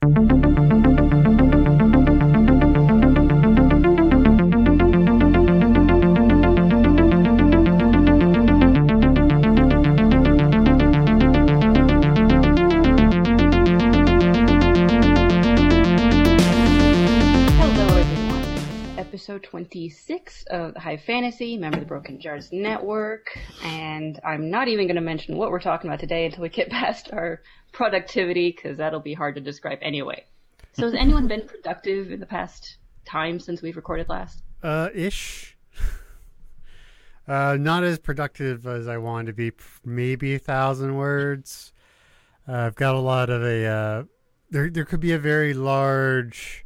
Hello, Fantasy, member of the Broken Jars Network. And I'm not even going to mention what we're talking about today until we get past our productivity, because that'll be hard to describe anyway. So, has anyone been productive in the past time since we've recorded last? Uh, ish. Uh, not as productive as I wanted to be. Maybe a thousand words. Uh, I've got a lot of a. Uh, there, there could be a very large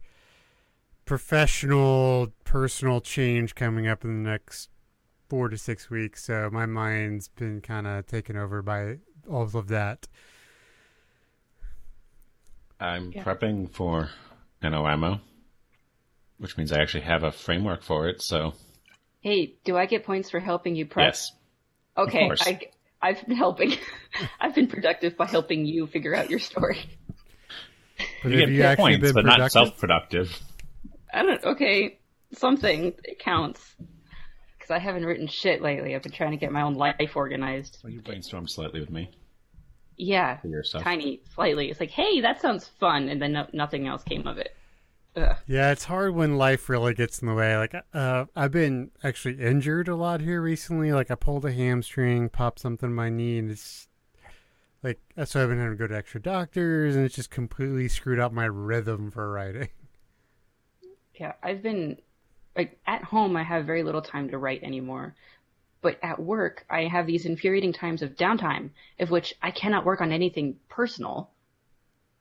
professional, personal change coming up in the next four to six weeks. So my mind's been kind of taken over by all of that. I'm Yeah. prepping for NOAMO, which means I actually have a framework for it. So Hey, do I get points for helping you prep? yes, Okay, course. I, I've been helping. I've been productive by helping you figure out your story. But you have get you actually points, been but not self-productive. I don't. Okay, something it counts. Because I haven't written shit lately. I've been trying to get my own life organized. Well, you brainstorm slightly with me Yeah, for your stuff. tiny, slightly. It's like, hey, that sounds fun, and then no, nothing else came of it. Ugh. Yeah, it's hard when life really gets in the way. Like, uh, I've been actually injured a lot here recently. Like, I pulled a hamstring, popped something in my knee, and it's like so I've been having to go to extra doctors, and it's just completely screwed up my rhythm for writing. Yeah, I've been like at home. I have very little time to write anymore. But at work, I have these infuriating times of downtime, of which I cannot work on anything personal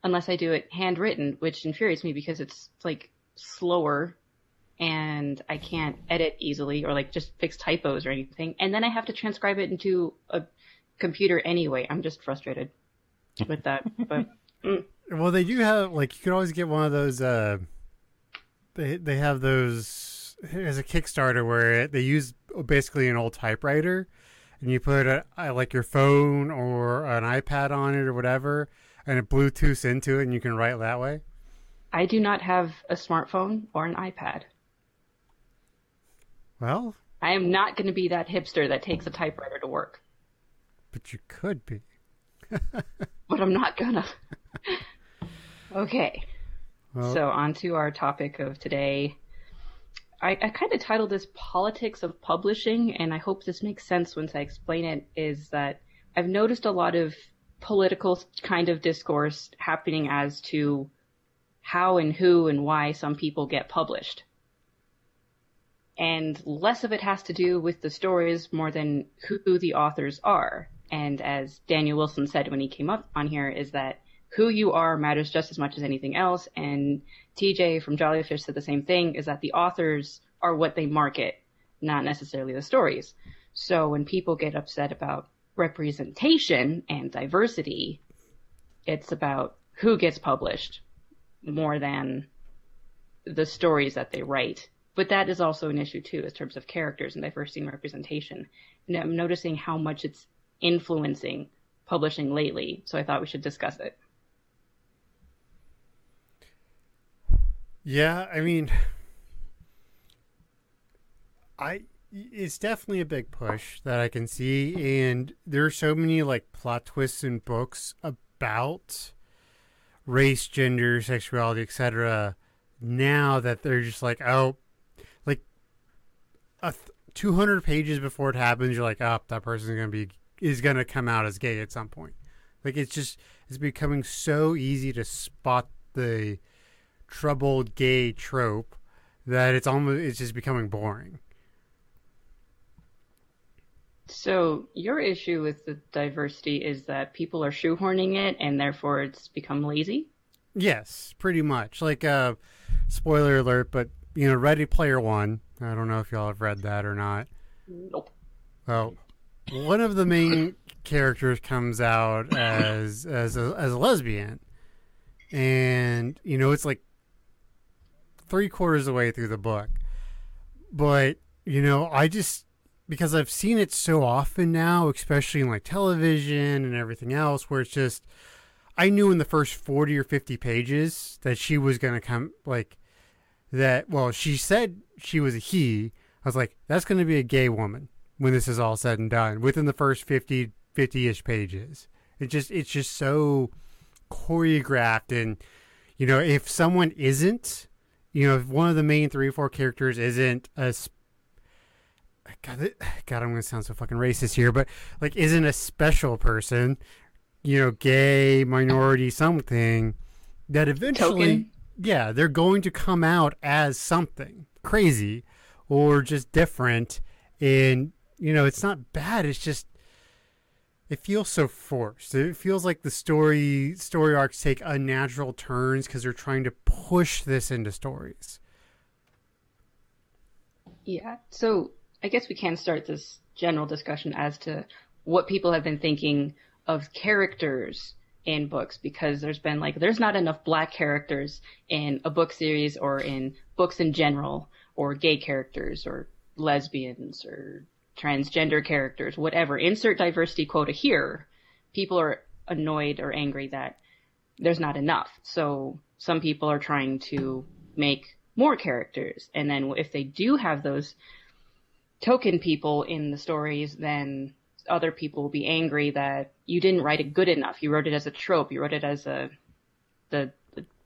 unless I do it handwritten, which infuriates me because it's like slower and I can't edit easily or like just fix typos or anything. And then I have to transcribe it into a computer anyway. I'm just frustrated with that. But Well, they do have like you could always get one of those. Uh, they they have those as a Kickstarter where they use basically an old typewriter, and you put a, like your phone or an iPad on it or whatever, and it Bluetooths into it, and you can write that way. I do not have a smartphone or an iPad. Well, I am not going to be that hipster that takes a typewriter to work, but you could be. but I'm not gonna. okay, Well, so on to our topic of today. I, I kind of titled this Politics of Publishing, and I hope this makes sense once I explain it. Is that I've noticed a lot of political kind of discourse happening as to how and who and why some people get published. And less of it has to do with the stories more than who the authors are. And as Daniel Wilson said when he came up on here, is that who you are matters just as much as anything else. And TJ from Jollyfish said the same thing, is that the authors are what they market, not necessarily the stories. So when people get upset about representation and diversity, it's about who gets published more than the stories that they write. But that is also an issue too, in terms of characters and diversity and representation. And I'm noticing how much it's influencing publishing lately. So I thought we should discuss it. Yeah, I mean, I it's definitely a big push that I can see, and there are so many like plot twists in books about race, gender, sexuality, etc. Now that they're just like, oh, like a th- 200 pages before it happens, you're like, oh, that person's gonna be is gonna come out as gay at some point. Like it's just it's becoming so easy to spot the troubled gay trope that it's almost it's just becoming boring. So your issue with the diversity is that people are shoehorning it and therefore it's become lazy? Yes, pretty much. Like uh spoiler alert, but you know, Ready Player One. I don't know if y'all have read that or not. Nope. Well, one of the main characters comes out as as a, as a lesbian, and you know it's like three quarters of the way through the book. But you know, I just because I've seen it so often now, especially in like television and everything else, where it's just I knew in the first 40 or 50 pages that she was going to come, like, that, well, she said she was a he. I was like, that's going to be a gay woman when this is all said and done within the first 50, 50 ish pages. It just, it's just so choreographed. And, you know, if someone isn't, you know, if one of the main three or four characters isn't a, God, God, I'm going to sound so fucking racist here, but like, isn't a special person, you know, gay, minority, something, that eventually, Token. yeah, they're going to come out as something crazy or just different. And, you know, it's not bad. It's just, it feels so forced. It feels like the story story arcs take unnatural turns because they're trying to push this into stories. Yeah. So I guess we can start this general discussion as to what people have been thinking of characters in books because there's been like there's not enough black characters in a book series or in books in general or gay characters or lesbians or transgender characters whatever insert diversity quota here people are annoyed or angry that there's not enough so some people are trying to make more characters and then if they do have those token people in the stories then other people will be angry that you didn't write it good enough. You wrote it as a trope. You wrote it as a the,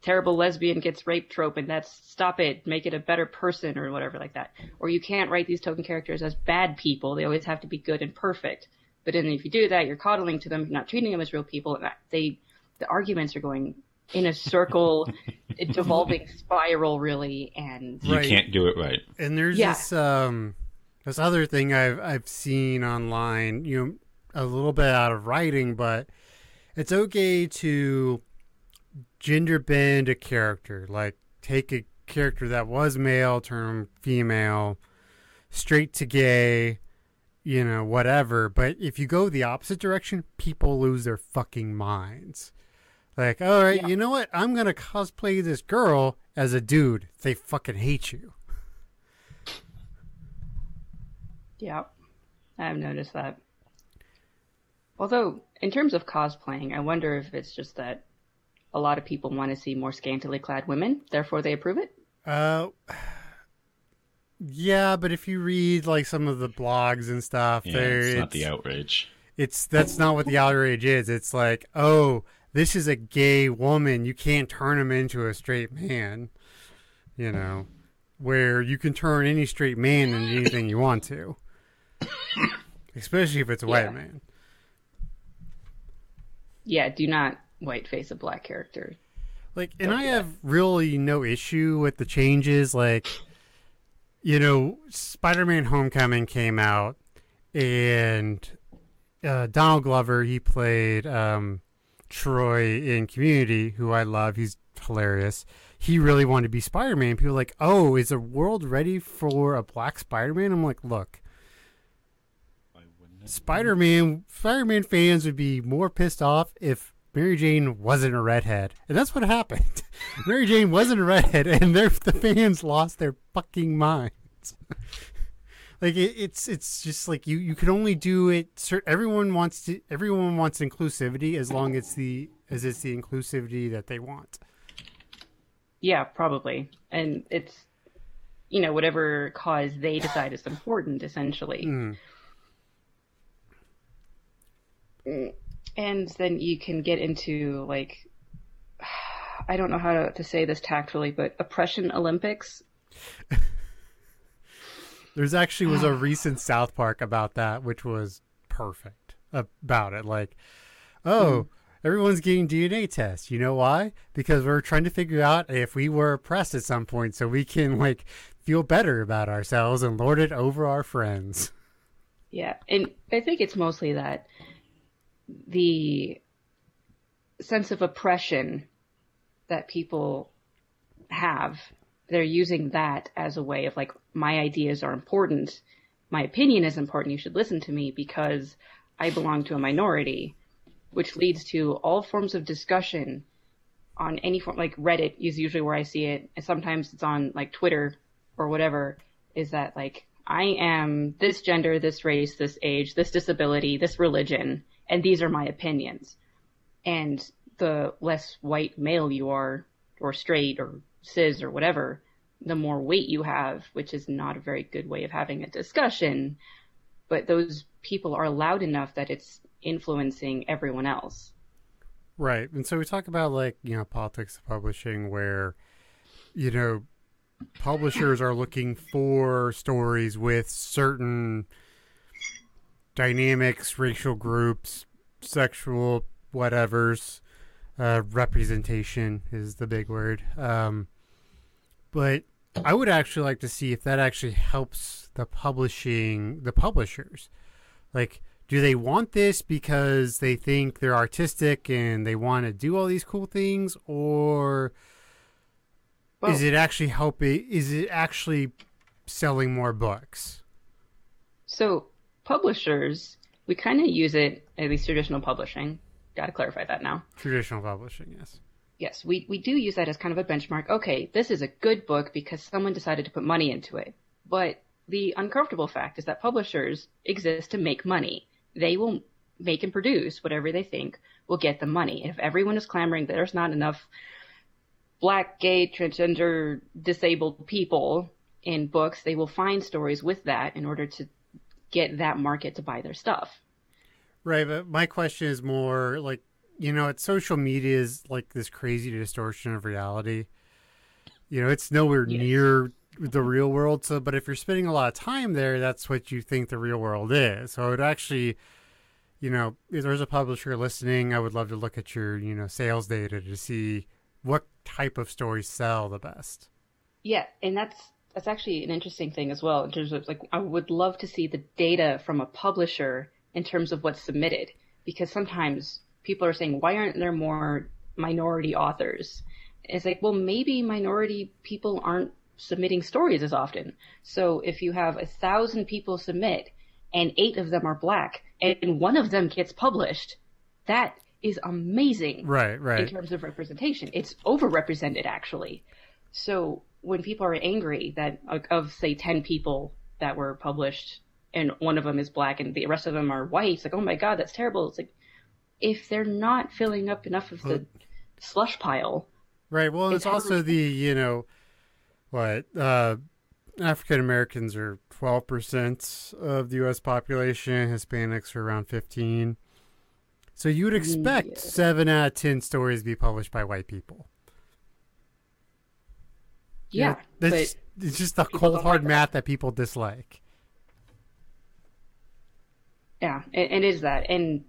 terrible lesbian gets raped trope, and that's stop it, make it a better person or whatever like that. Or you can't write these token characters as bad people. They always have to be good and perfect. But then if you do that, you're coddling to them, you're not treating them as real people. And that- they the arguments are going in a circle, a devolving spiral, really, and You Right. can't do it right. And there's Yeah. this um this other thing I've I've seen online, you know, a little bit out of writing, but it's okay to gender bend a character, like take a character that was male, turn female, straight to gay, you know, whatever. But if you go the opposite direction, people lose their fucking minds. Like, all right, Yeah. you know what? I'm gonna cosplay this girl as a dude. They fucking hate you. Yeah, I've noticed that. Although, in terms of cosplaying, I wonder if it's just that a lot of people want to see more scantily clad women, therefore they approve it. Uh, yeah, but if you read like some of the blogs and stuff, Yeah, there it's not the outrage. it's that's not what the outrage is. It's like, oh, this is a gay woman. You can't turn him into a straight man. You know, where you can turn any straight man into anything you want to, especially if it's a Yeah. white man. Yeah, do not whiteface a black character. Like, and Don't I do that. have really no issue with the changes. Like, you know, Spider-Man: Homecoming came out, and uh, Donald Glover he played um, Troy in Community, who I love. He's hilarious. He really wanted to be Spider-Man. People were like, oh, is the world ready for a black Spider-Man? I'm like, look, Spider-Man Spider-Man fans would be more pissed off if Mary Jane wasn't a redhead, and that's what happened. Mary Jane wasn't a redhead, and the fans lost their fucking minds. like it, it's it's just like you you can only do it. Everyone wants to everyone wants inclusivity as long as the as it's the inclusivity that they want. Yeah, probably. And it's, you know, whatever cause they decide is important, essentially. Mm. And then you can get into, like, I don't know how to, to say this tactfully, but oppression Olympics. There's actually was a recent South Park about that, which was perfect about it. Like, oh, mm-hmm. everyone's getting DNA tests. You know why? Because we're trying to figure out if we were oppressed at some point, so we can like feel better about ourselves and lord it over our friends. Yeah, and I think it's mostly that the sense of oppression that people have, they're using that as a way of like, my ideas are important, my opinion is important, you should listen to me because I belong to a minority, which leads to all forms of discussion on any form, like Reddit is usually where I see it, and sometimes it's on like Twitter or whatever, is that like, I am this gender, this race, this age, this disability, this religion, and these are my opinions. And the less white male you are, or straight, or cis, or whatever, the more weight you have, which is not a very good way of having a discussion. But those people are loud enough that it's influencing everyone else. Right. And so we talk about like, you know, politics of publishing where, you know, publishers are looking for stories with certain dynamics, racial groups, sexual whatevers. Uh, representation is the big word. Um, but I would actually like to see if that actually helps the publishing, the publishers. Like, do they want this because they think they're artistic and they want to do all these cool things, or well, is it actually helping? Is it actually selling more books? So, publishers, we kind of use it, at least traditional publishing. Got to clarify that now. Traditional publishing, yes. Yes, we, we do use that as kind of a benchmark. Okay, this is a good book because someone decided to put money into it. But the uncomfortable fact is that publishers exist to make money. They will make and produce whatever they think will get the money. If everyone is clamoring that there's not enough black, gay, transgender, disabled people in books, they will find stories with that in order to get that market to buy their stuff. Right, but my question is more like, you know, it's social media is like this crazy distortion of reality. You know, it's nowhere yes. near the real world. So, but if you're spending a lot of time there, that's what you think the real world is. So it actually, you know, if there's a publisher listening, I would love to look at your, you know, sales data to see what type of stories sell the best. Yeah, and that's that's actually an interesting thing as well in terms of like I would love to see the data from a publisher in terms of what's submitted because sometimes people are saying why aren't there more minority authors? It's like well maybe minority people aren't submitting stories as often. So if you have a thousand people submit and eight of them are black and one of them gets published, that is amazing. Right, right. In terms of representation, it's overrepresented actually. So when people are angry that of say 10 people that were published and one of them is black and the rest of them are white, it's like, oh my God, that's terrible. It's like, if they're not filling up enough of the slush pile. Right. Well, it's, it's also the, you know, what uh, African Americans are 12% of the U.S. population. Hispanics are around 15. So you would expect yeah. seven out of 10 stories to be published by white people. Yeah. yeah that's, it's just the cold hard like math that. that people dislike. Yeah, it, it is that. And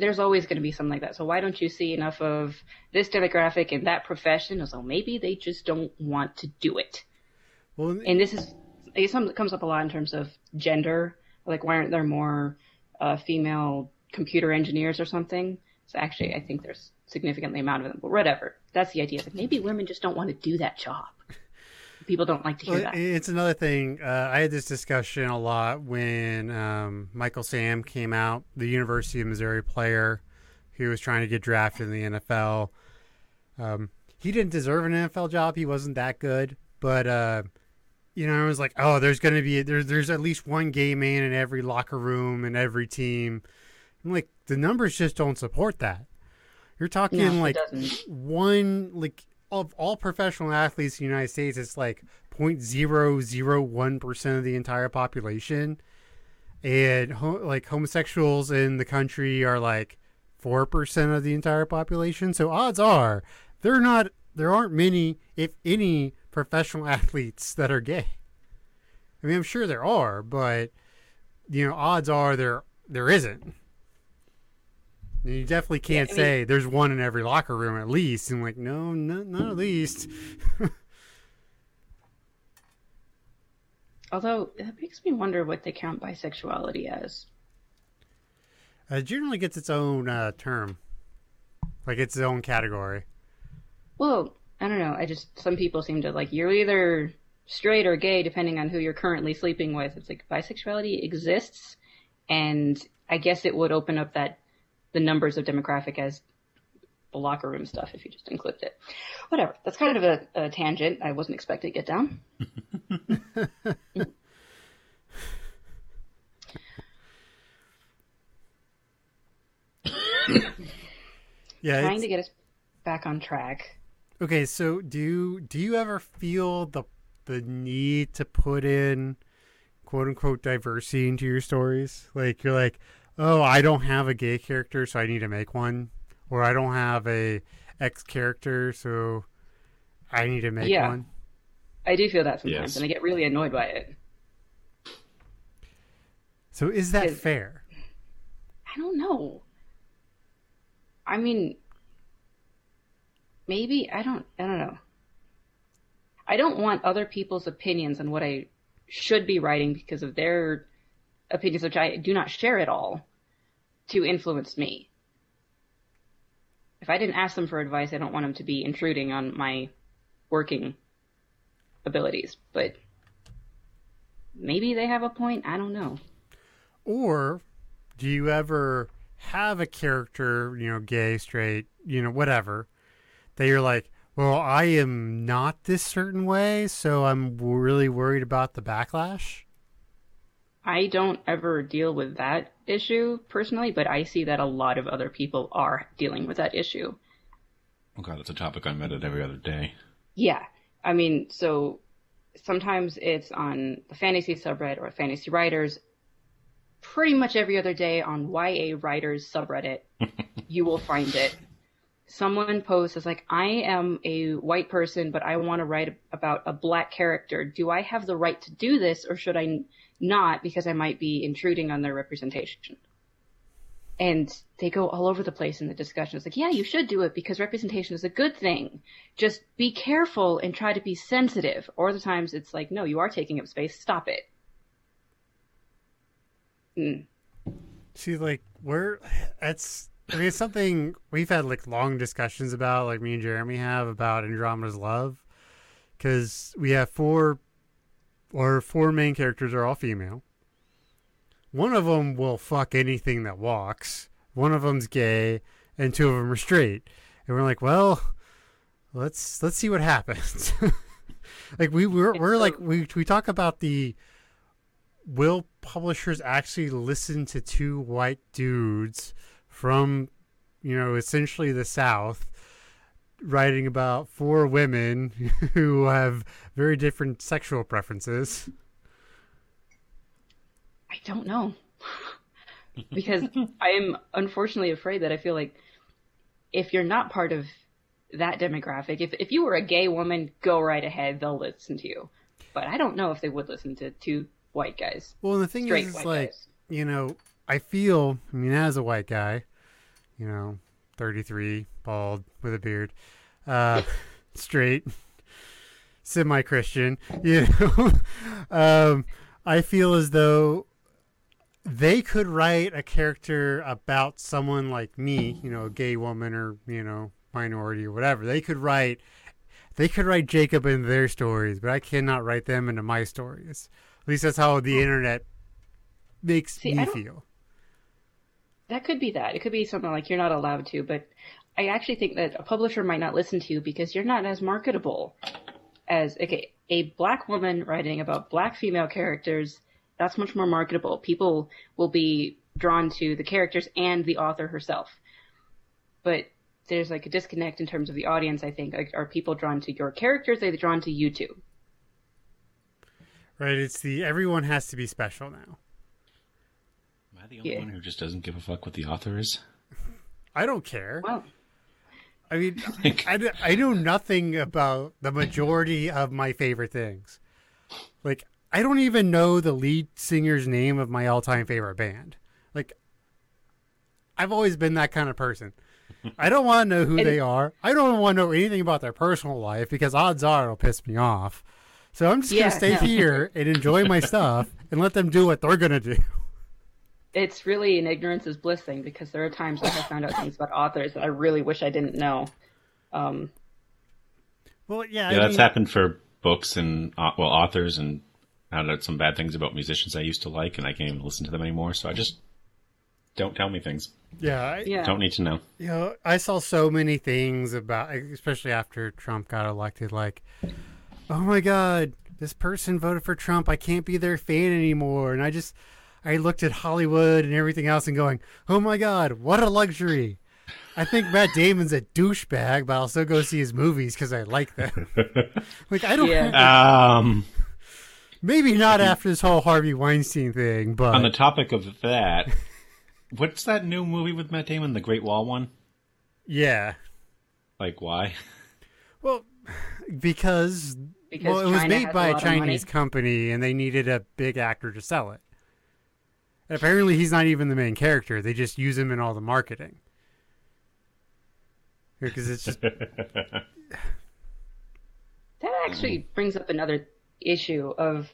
there's always going to be something like that. So why don't you see enough of this demographic in that profession? So maybe they just don't want to do it. Well, and this is it's something that comes up a lot in terms of gender. Like, why aren't there more uh, female computer engineers or something? So actually, I think there's significantly amount of them. But whatever. That's the idea. That maybe women just don't want to do that job. People don't like to hear well, that. It's another thing. Uh, I had this discussion a lot when um, Michael Sam came out, the University of Missouri player who was trying to get drafted in the NFL. Um, he didn't deserve an NFL job. He wasn't that good, but uh, you know, I was like, oh, there's going to be there's there's at least one gay man in every locker room and every team. I'm like, the numbers just don't support that. You're talking no, like one like of all professional athletes in the United States, it's like 0.001 percent of the entire population, and ho- like homosexuals in the country are like four percent of the entire population. So odds are they're not there aren't many, if any, professional athletes that are gay. I mean, I'm sure there are, but you know, odds are there there isn't. You definitely can't yeah, I mean, say there's one in every locker room at least. And like, no, not, not at least. Although it makes me wonder what they count bisexuality as. Uh, it generally gets its own uh, term, like its own category. Well, I don't know. I just some people seem to like you're either straight or gay depending on who you're currently sleeping with. It's like bisexuality exists, and I guess it would open up that the numbers of demographic as the locker room stuff if you just included it. Whatever. That's kind of a, a tangent. I wasn't expecting to get down. yeah, trying to get us back on track. Okay, so do you do you ever feel the the need to put in quote unquote diversity into your stories? Like you're like, oh, I don't have a gay character, so I need to make one, or I don't have a X character, so I need to make Yeah. one. I do feel that sometimes, Yes. and I get really annoyed by it. So is that fair? I don't know. I mean, maybe I don't. I don't know. I don't want other people's opinions on what I should be writing because of their opinions, which I do not share at all, to influence me. If I didn't ask them for advice, I don't want them to be intruding on my working abilities. But maybe they have a point. I don't know. Or do you ever have a character, you know, gay, straight, you know, whatever, that you're like, well, I am not this certain way, so I'm really worried about the backlash? I don't ever deal with that issue personally, but I see that a lot of other people are dealing with that issue. Oh god, it's a topic on Reddit every other day. Yeah. I mean, so sometimes it's on the fantasy subreddit or fantasy writers. Pretty much every other day on YA writers subreddit, you will find it. Someone posts as like, I am a white person, but I want to write about a black character. Do I have the right to do this or should I not because I might be intruding on their representation? And they go all over the place in the discussion. It's like, yeah, you should do it because representation is a good thing. Just be careful and try to be sensitive. Or the times it's like, no, you are taking up space. Stop it. Mm. See, like, we're, that's, I mean, it's something we've had, like, long discussions about, like me and Jeremy have about Andromeda's love, because we have four, or four main characters are all female. One of them will fuck anything that walks. One of them's gay, and two of them are straight. And we're like, well, let's let's see what happens. like we we're, we're like we we talk about the will publishers actually listen to two white dudes from you know essentially the south writing about four women who have very different sexual preferences I don't know. because I am unfortunately afraid that I feel like if you're not part of that demographic, if if you were a gay woman, go right ahead, they'll listen to you. But I don't know if they would listen to two white guys. well the thing is, is like guys. you know i feel i mean as a white guy you know 33 bald with a beard. Uh straight. Semi-christian you know? Um i feel as though they could write a character about someone like me you know a gay woman or you know minority or whatever. They could write they could write jacob into their stories but i cannot write them into my stories. At least that's how the internet makes See, me feel. That could be that. It could be something like you're not allowed to, but I actually think that a publisher might not listen to you because you're not as marketable as okay, a black woman writing about black female characters. That's much more marketable. People will be drawn to the characters and the author herself. But there's like a disconnect in terms of the audience. I think like, are people drawn to your characters? Are they drawn to you too? right it's the everyone has to be special now Am I the only Yeah. one who just doesn't give a fuck what the author is? i don't care Well, I mean, I I know nothing about the majority of my favorite things. Like, I don't even know the lead singer's name of my all time favorite band. Like, I've always been that kind of person. I don't want to know who And- they are. I don't want to know anything about their personal life because odds are it'll piss me off. So I'm just Yeah, going to stay no. here and enjoy my stuff and let them do what they're going to do. it's really an ignorance is bliss thing because there are times I have found out things about authors that I really wish I didn't know. Um, Well, yeah. Yeah, I that's mean, happened for books and uh, well authors, and I found out some bad things about musicians I used to like, and I can't even listen to them anymore. So I just don't tell me things. Yeah. I, yeah. Don't need to know. You know, I saw so many things about, especially after Trump got elected, like, oh my God, this person voted for Trump. I can't be their fan anymore. And I just, I looked at Hollywood and everything else and going, oh my God, what a luxury. I think Matt Damon's a douchebag, but I'll still go see his movies because I like them. like I don't. Yeah. Um, Maybe not after this whole Harvey Weinstein thing, but on the topic of that, what's that new movie with Matt Damon, the Great Wall one? yeah. Like, why? Well, because Because well, it was made by a a money. Chinese company, and they needed a big actor to sell it. And apparently, he's not even the main character. They just use him in all the marketing because it's just That actually brings up another issue of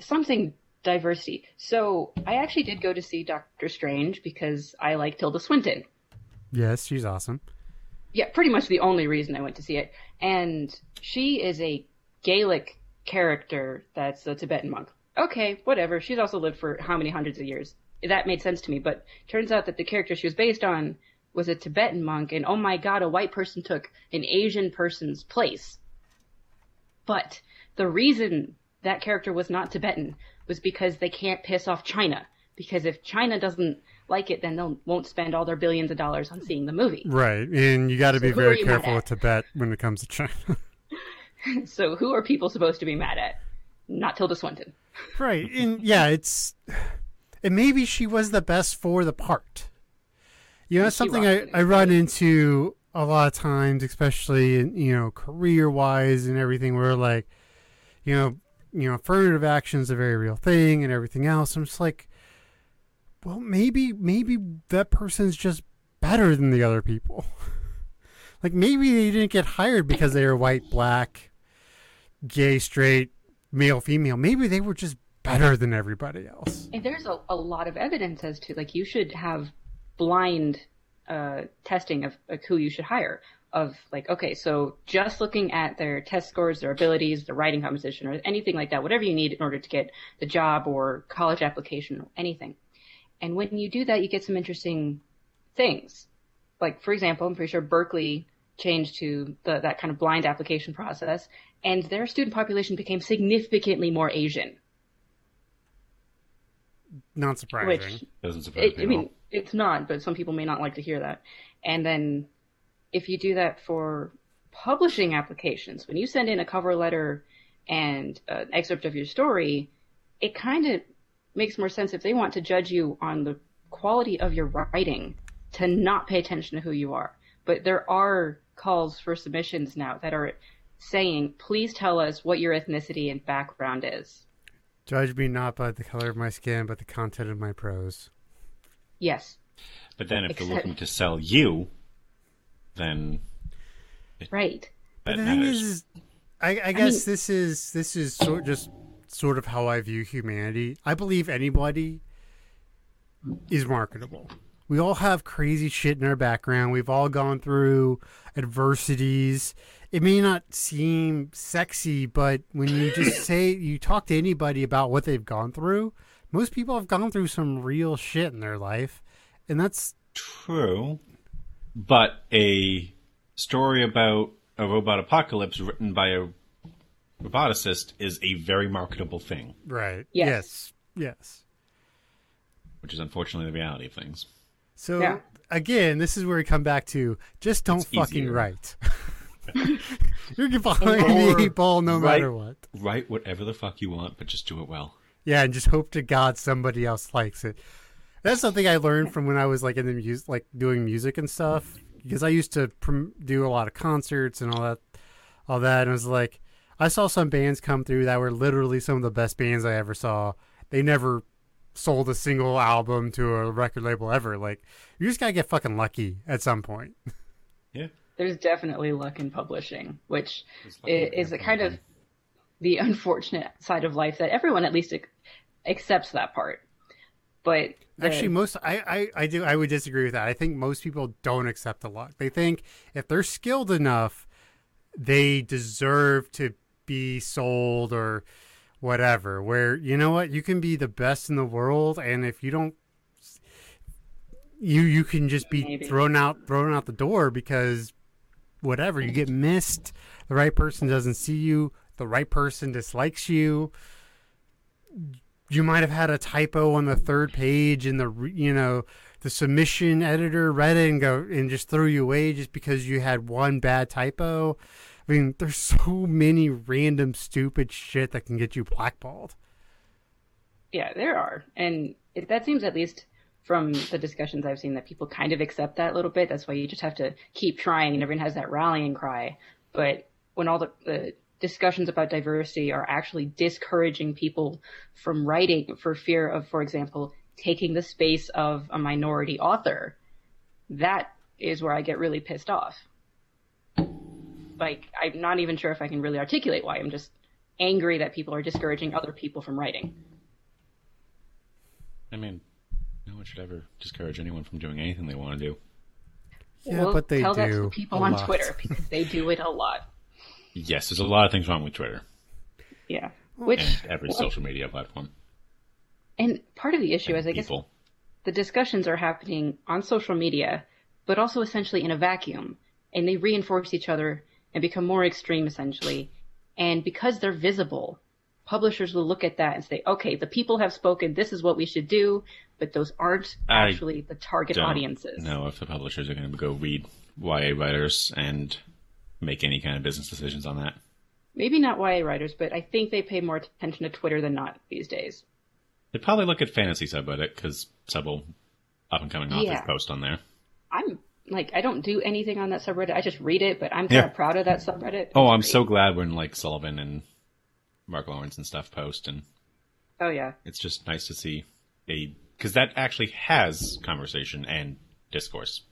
something diversity. So I actually did go to see Doctor Strange because I like Tilda Swinton. yes, she's awesome. Yeah, pretty much the only reason I went to see it. And she is a Gaelic character that's a Tibetan monk. Okay, whatever. She's also lived for how many hundreds of years? That made sense to me, but turns out that the character she was based on was a Tibetan monk, and oh my god, a white person took an Asian person's place. But the reason that character was not Tibetan was because they can't piss off China. Because if China doesn't like it, then they won't spend all their billions of dollars on seeing the movie. Right, and you got to be very careful with Tibet when it comes to China. So who are people supposed to be mad at? Not Tilda Swinton. Right, and yeah, it's and maybe she was the best for the part. You know, And it's she something I. I run into a lot of times, especially in you know career wise and everything, where like, you know, you know, affirmative action is a very real thing and everything else. I'm just like, well, maybe maybe that person's just better than the other people. like maybe they didn't get hired because they were white, black, gay, straight, male, female. Maybe they were just better than everybody else. And there's a, a lot of evidence as to like you should have blind uh, testing of like, who you should hire. Of like, okay, so just looking at their test scores, their abilities, their writing composition, or anything like that, whatever you need in order to get the job or college application or anything. And when you do that, you get some interesting things. Like, for example, I'm pretty sure Berkeley changed to the, that kind of blind application process, and their student population became significantly more Asian. Not surprising. Which Doesn't surprise it, me. I mean, it's not, but some people may not like to hear that. And then if you do that for publishing applications, when you send in a cover letter and an excerpt of your story, it kind of makes more sense if they want to judge you on the quality of your writing to not pay attention to who you are. But there are calls for submissions now that are saying, please tell us what your ethnicity and background is. Judge me not by the color of my skin, but the content of my prose. Yes, But then if they're looking to sell you, then right. that the thing matters. is, is I, I guess mean- this is this is sort just sort of how I view humanity. I believe anybody is marketable. We all have crazy shit in our background. We've all gone through adversities. It may not seem sexy, but when you just say you talk to anybody about what they've gone through, most people have gone through some real shit in their life, and that's True, but a story about a robot apocalypse written by a roboticist is a very marketable thing, right. Yes. yes. Yes. which is unfortunately the reality of things. So Yeah. again, this is where we come back to just don't It's fucking easier. write. You're behind the Or eight ball no write- matter what. Write whatever the fuck you want, but just do it well. Yeah, and just hope to God somebody else likes it. That's something I learned from when I was like in the music, like doing music and stuff. Because I used to prom- do a lot of concerts and all that, all that. And it was like, I saw some bands come through that were literally some of the best bands I ever saw. They never sold a single album to a record label ever. Like, you just gotta get fucking lucky at some point. Yeah. there's definitely luck in publishing, which There's i- luck in is a kind of the unfortunate side of life that everyone at least accepts that part. But the- Actually, most I, I I do I would disagree with that. I think most people don't accept the luck. They think if they're skilled enough, they deserve to be sold or whatever. Where you know what, you can be the best in the world, and if you don't, you you can just be Maybe. thrown out thrown out the door because whatever you get missed. The right person doesn't see you. The right person dislikes you you might have had a typo on the third page and the you know the submission editor read it and go and just threw you away just because you had one bad typo. I mean, there's so many random stupid shit that can get you blackballed. Yeah, there are, and that seems at least from the discussions I've seen that people kind of accept that a little bit. That's why you just have to keep trying, and everyone has that rallying cry. But when all the, the discussions about diversity are actually discouraging people from writing for fear of, for example, taking the space of a minority author, that is where I get really pissed off. Like, I'm not even sure if I can really articulate why. I'm just angry that people are discouraging other people from writing. I mean, no one should ever discourage anyone from doing anything they want to do. Yeah, Well, but they tell that to do the people on lot. Twitter because they do it a lot. Yes, there's a lot of things wrong with Twitter Yeah. Which and every social media platform. and part of the issue is I guess the discussions are happening on social media, but also essentially in a vacuum, and they reinforce each other and become more extreme essentially. And because they're visible, publishers will look at that and say, okay, the people have spoken, this is what we should do, but those aren't I actually the target Don't audiences. No, if the publishers are going to go read YA writers and make any kind of business decisions on that. Maybe not YA writers, but I think they pay more attention to Twitter than not these days. They'd probably look at fantasy subreddit because several up and coming authors Yeah. post on there. I'm like, I don't do anything on that subreddit. I just read it, but I'm kind Yeah. of proud of that subreddit. Oh, I'm great. so glad when like Sullivan and Mark Lawrence and stuff post, and Oh yeah. it's just nice to see a because that actually has conversation and discourse.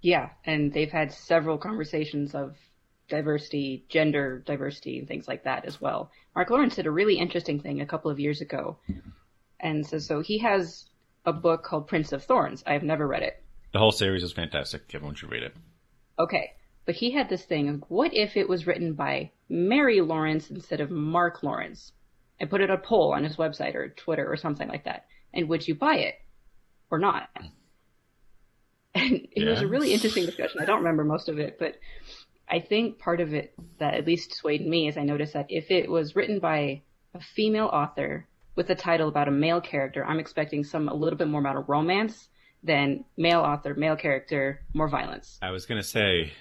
Yeah, and they've had several conversations of diversity, gender diversity, and things like that as well. Mark Lawrence did a really interesting thing a couple of years ago, and so so he has a book called Prince of Thorns. I have never read it. The whole series is fantastic. Everyone should read it. Okay, but he had this thing of what if it was written by Mary Lawrence instead of Mark Lawrence, and put it a poll on his website or Twitter or something like that. And would you buy it or not? And it was a really interesting discussion. I don't remember most of it, but I think part of it that at least swayed me is I noticed that if it was written by a female author with a title about a male character, I'm expecting some a little bit more amount of romance than male author, male character, more violence. I was gonna say,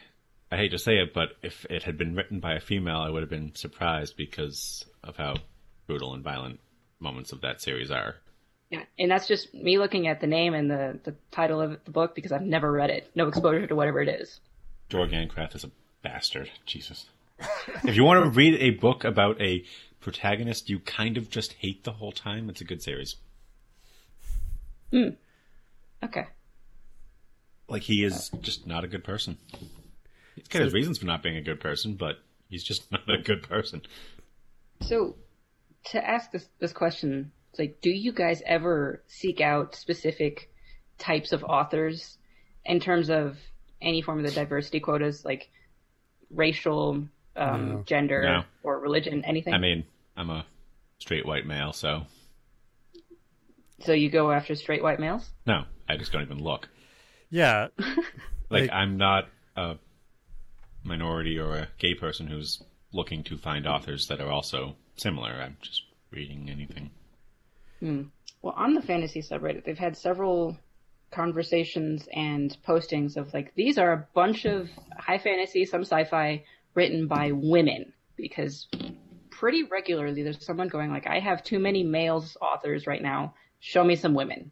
I hate to say it, but if it had been written by a female, I would have been surprised because of how brutal and violent moments of that series are. Yeah, and that's just me looking at the name and the, the title of the book because I've never read it. No exposure to whatever it is. Jorg Ancrath is a bastard. Jesus. if you want to read a book about a protagonist you kind of just hate the whole time, it's a good series. Hmm. Okay. Like he is just not a good person. He's got his reasons for not being a good person, but he's just not a good person. So, to ask this this question, like, do you guys ever seek out specific types of authors in terms of any form of the diversity quotas, like racial, um, No. gender, No. or religion, anything? I mean, I'm a straight white male, so so you go after straight white males? no, I just don't even look. Yeah, Like, Like- I'm not a minority or a gay person who's looking to find authors that are also similar. I'm just reading anything. Hmm. Well, on the fantasy subreddit, they've had several conversations and postings of like, these are a bunch of high fantasy, some sci-fi written by women because pretty regularly there's someone going like, I have too many males authors right now. Show me some women.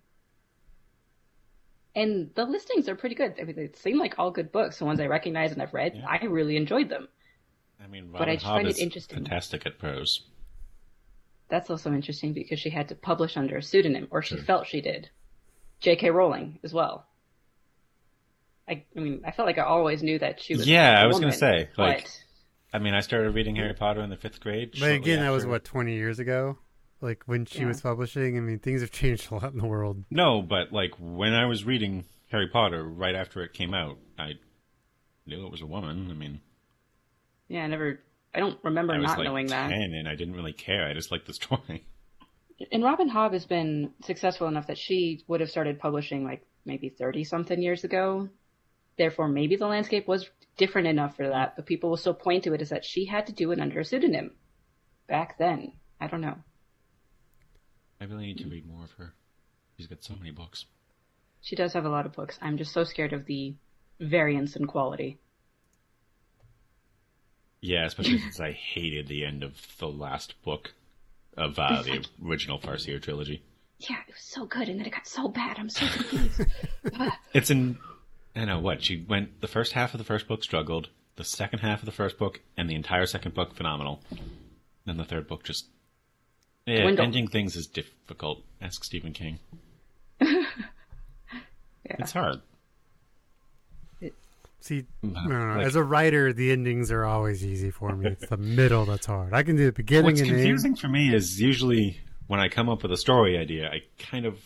And the listings are pretty good. I mean, they seem like all good books. The ones I recognize and I've read, Yeah. I really enjoyed them. I mean, But I just Hobb find it is interesting. fantastic at prose. That's also interesting because she had to publish under a pseudonym, or she Sure. felt she did. J.K. Rowling as well. I, I mean, I felt like I always knew that she was. Yeah, a I was gonna say, like- but I mean, I started reading Harry Potter in the fifth grade. but shortly again, that was what twenty years ago. Like when she Yeah. was publishing. I mean, things have changed a lot in the world. No, but like when I was reading Harry Potter right after it came out, I knew it was a woman. I mean, yeah, I never. I don't remember I was not like knowing that. ten, and I didn't really care. I just liked the story. And Robin Hobb has been successful enough that she would have started publishing like maybe thirty something years ago. Therefore, maybe the landscape was different enough for that, but people will still point to it as that she had to do it under a pseudonym back then. I don't know. I really need to read more of her. She's got so many books. She does have a lot of books. I'm just so scared of the variance in quality. Yeah, especially since I hated the end of the last book of uh, the original Farseer trilogy. Yeah, it was so good, and then it got so bad. I'm so confused. It's in. I know what she went. The first half of the first book struggled. The second half of the first book and the entire second book phenomenal. Then the third book just. Yeah, ending things is difficult. Ask Stephen King. yeah. It's hard. See. I don't know. Like- as a writer, the endings are always easy for me. It's the middle that's hard. I can do the beginning What's and end. confusing for me is usually when I come up with a story idea, I kind of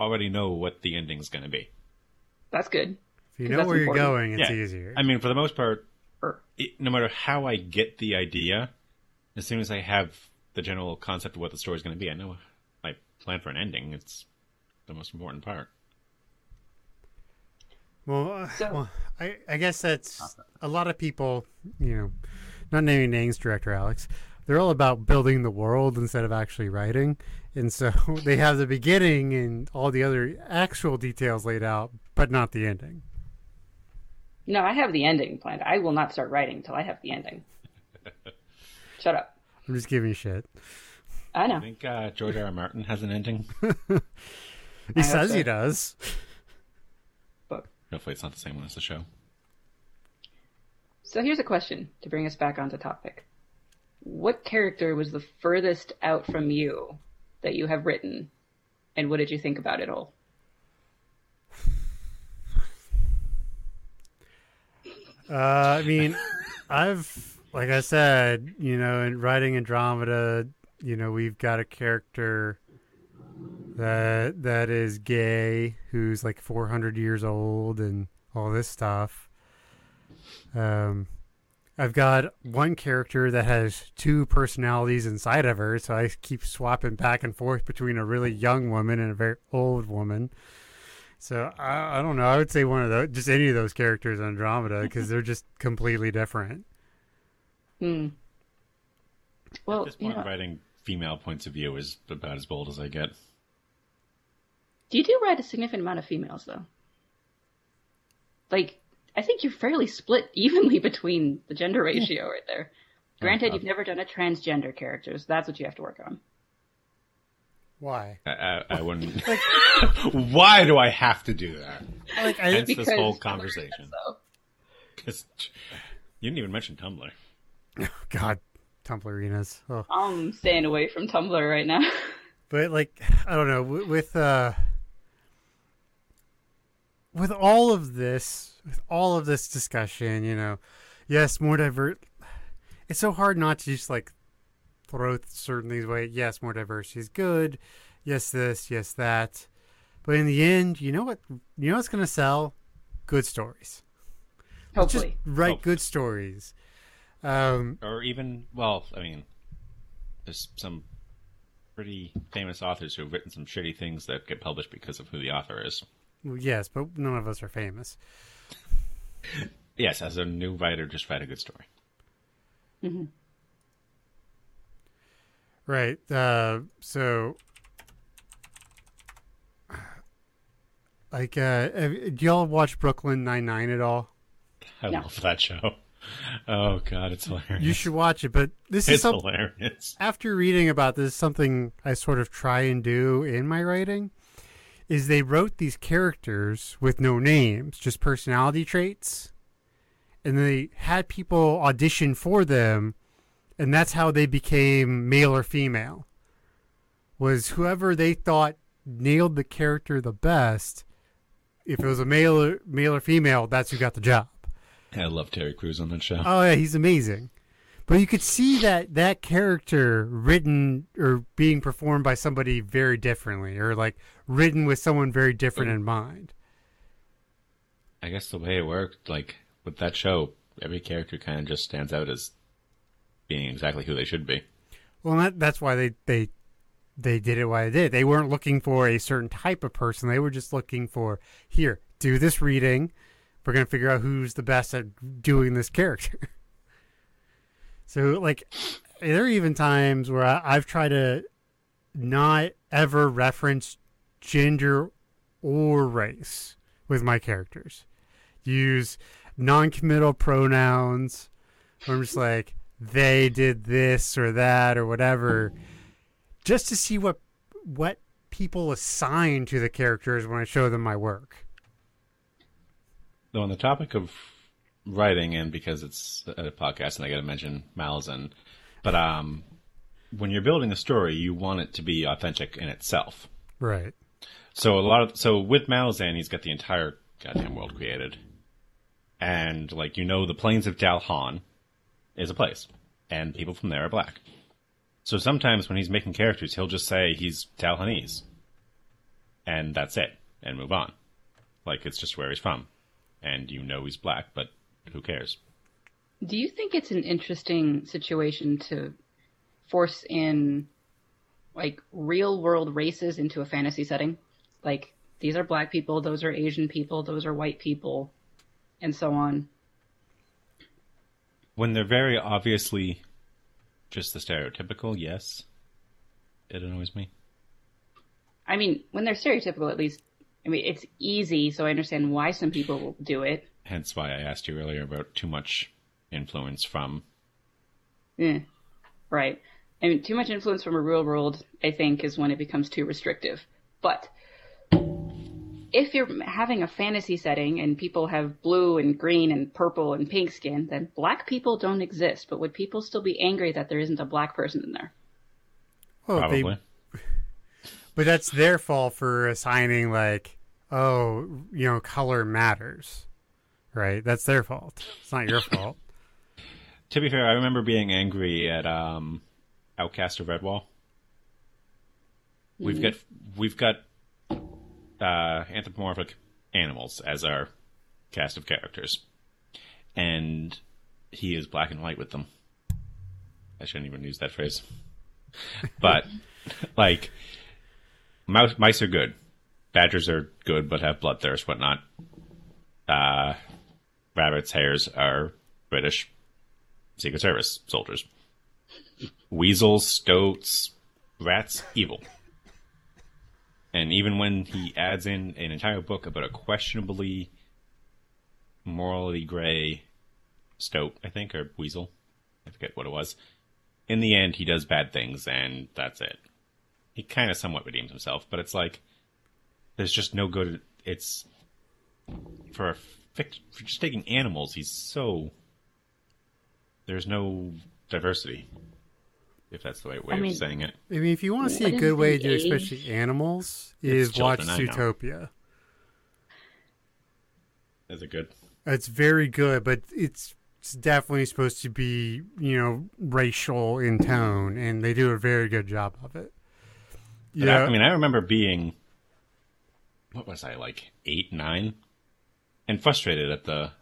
already know what the ending's going to be. That's good. If you know that's where you're going, it's Yeah. easier. I mean, for the most part, Er, it, no matter how I get the idea, as soon as I have the general concept of what the story's going to be, I know I plan for an ending. It's the most important part. Well, uh, So- well I, I guess that's a lot of people, you know, not naming names, Director Alex, they're all about building the world instead of actually writing. And so they have the beginning and all the other actual details laid out, but not the ending. no, I have the ending planned. I will not start writing until I have the ending. Shut up. I'm just giving you shit. I know. I think uh, George R. R. Martin has an ending. He I hope says he does. But Hopefully, it's not the same one as the show. so here's a question to bring us back onto topic. What character was the furthest out from you that you have written, and what did you think about it all? Uh, I mean, I've, like I said, you know, in writing Andromeda, you know, we've got a character that that is gay, who's like 400 years old, and all this stuff. Um, I've got one character that has two personalities inside of her, so I keep swapping back and forth between a really young woman and a very old woman. So I, I don't know. I would say one of those, just any of those characters on Andromeda, because they're just completely different. Hmm. Well, At this you know, writing female points of view is about as bold as I get. You do write a significant amount of females, though. Like, I think you're fairly split evenly between the gender ratio right there. Granted, Uh, you've never done a transgender character, so that's what you have to work on. Why? I, I, I wouldn't. Why do I have to do that? Like I, Hence this whole Tumblr conversation. So, 'Cause you didn't even mention Tumblr. God, Tumblrinas. Oh. I'm staying away from Tumblr right now. But like, I don't know. With uh, with all of this, with all of this discussion, you know, yes, more divert. It's so hard not to just like throw certain things away. Yes, more diversity is good. Yes, this. Yes, that. But in the end, you know what? You know what's going to sell? Good stories. Let's just Hopefully. write Hope. good stories. Um, Or even, well, I mean, there's some pretty famous authors who have written some shitty things that get published because of who the author is. Well, yes, but none of us are famous. Yes, as a new writer, just write a good story. Right. Uh, so, like, uh, do y'all watch Brooklyn Nine Nine at all? I No. love that show. Oh god, it's hilarious. You should watch it. But this is It's something. hilarious. After reading about this, something I sort of try and do in my writing is they wrote these characters with no names, just personality traits, and they had people audition for them, and that's how they became male or female. Was whoever they thought nailed the character the best. If it was a male or, male or female, that's who got the job. I love Terry Crews on that show. Oh yeah, he's amazing. But you could see that that character written or being performed by somebody very differently, or like written with someone very different in mind. I guess the way it worked, like with that show, every character kind of just stands out as being exactly who they should be. Well, that, that's why they they they did it why they did. They weren't looking for a certain type of person. They were just looking for here, do this reading. We're gonna figure out who's the best at doing this character. so, like, there are even times where I, I've tried to not ever reference gender or race with my characters. Use non-committal pronouns. I'm just like they did this or that or whatever, just to see what what people assign to the characters when I show them my work. Though on the topic of writing, and because it's a podcast, and I got to mention Malazan, but um, when you're building a story, you want it to be authentic in itself. Right. So a lot of so with Malazan, he's got the entire goddamn world created, and like you know, the plains of Dal Hon is a place, and people from there are black. So sometimes when he's making characters, he'll just say he's Dal Honese, and that's it, and move on. Like it's just where he's from, and you know he's black, but who cares? Do you think it's an interesting situation to force in like real world races into a fantasy setting? Like these are black people, those are Asian people, those are white people, and so on. When they're very obviously just the stereotypical, yes, it annoys me. I mean, when they're stereotypical, at least, I mean, it's easy, so I understand why some people will do it. Hence why I asked you earlier about too much influence from. Yeah, right. I mean, too much influence from a real world, I think, is when it becomes too restrictive. But if you're having a fantasy setting and people have blue and green and purple and pink skin, then black people don't exist. But would people still be angry that there isn't a black person in there? Well, they, Probably. but that's their fault for assigning like, oh, you know, color matters, right? That's their fault. It's not your fault. To be fair, I remember being angry at um, Outcast of Redwall. We've got we've got uh, anthropomorphic animals as our cast of characters, and he is black and white with them. I shouldn't even use that phrase, but like mouse, mice are good, badgers are good but have bloodthirst, whatnot. Uh, rabbits, are British Secret Service soldiers. Weasels, stoats, rats, evil. And even when he adds in an entire book about a questionably morally gray stoat, I think, or weasel, I forget what it was. In the end, he does bad things, and that's it. He kind of somewhat redeems himself, but it's like there's just no good. It's for a fic- for just taking animals. He's so there's no diversity, if that's the right way I mean- of saying it. I mean, if you want to see What a good way to do age? especially animals, is It's watch children, Zootopia. Is it good? It's very good, but it's, it's definitely supposed to be, you know, racial in tone, and they do a very good job of it. But I, I mean, I remember being, what was I like, eight, nine, and frustrated at the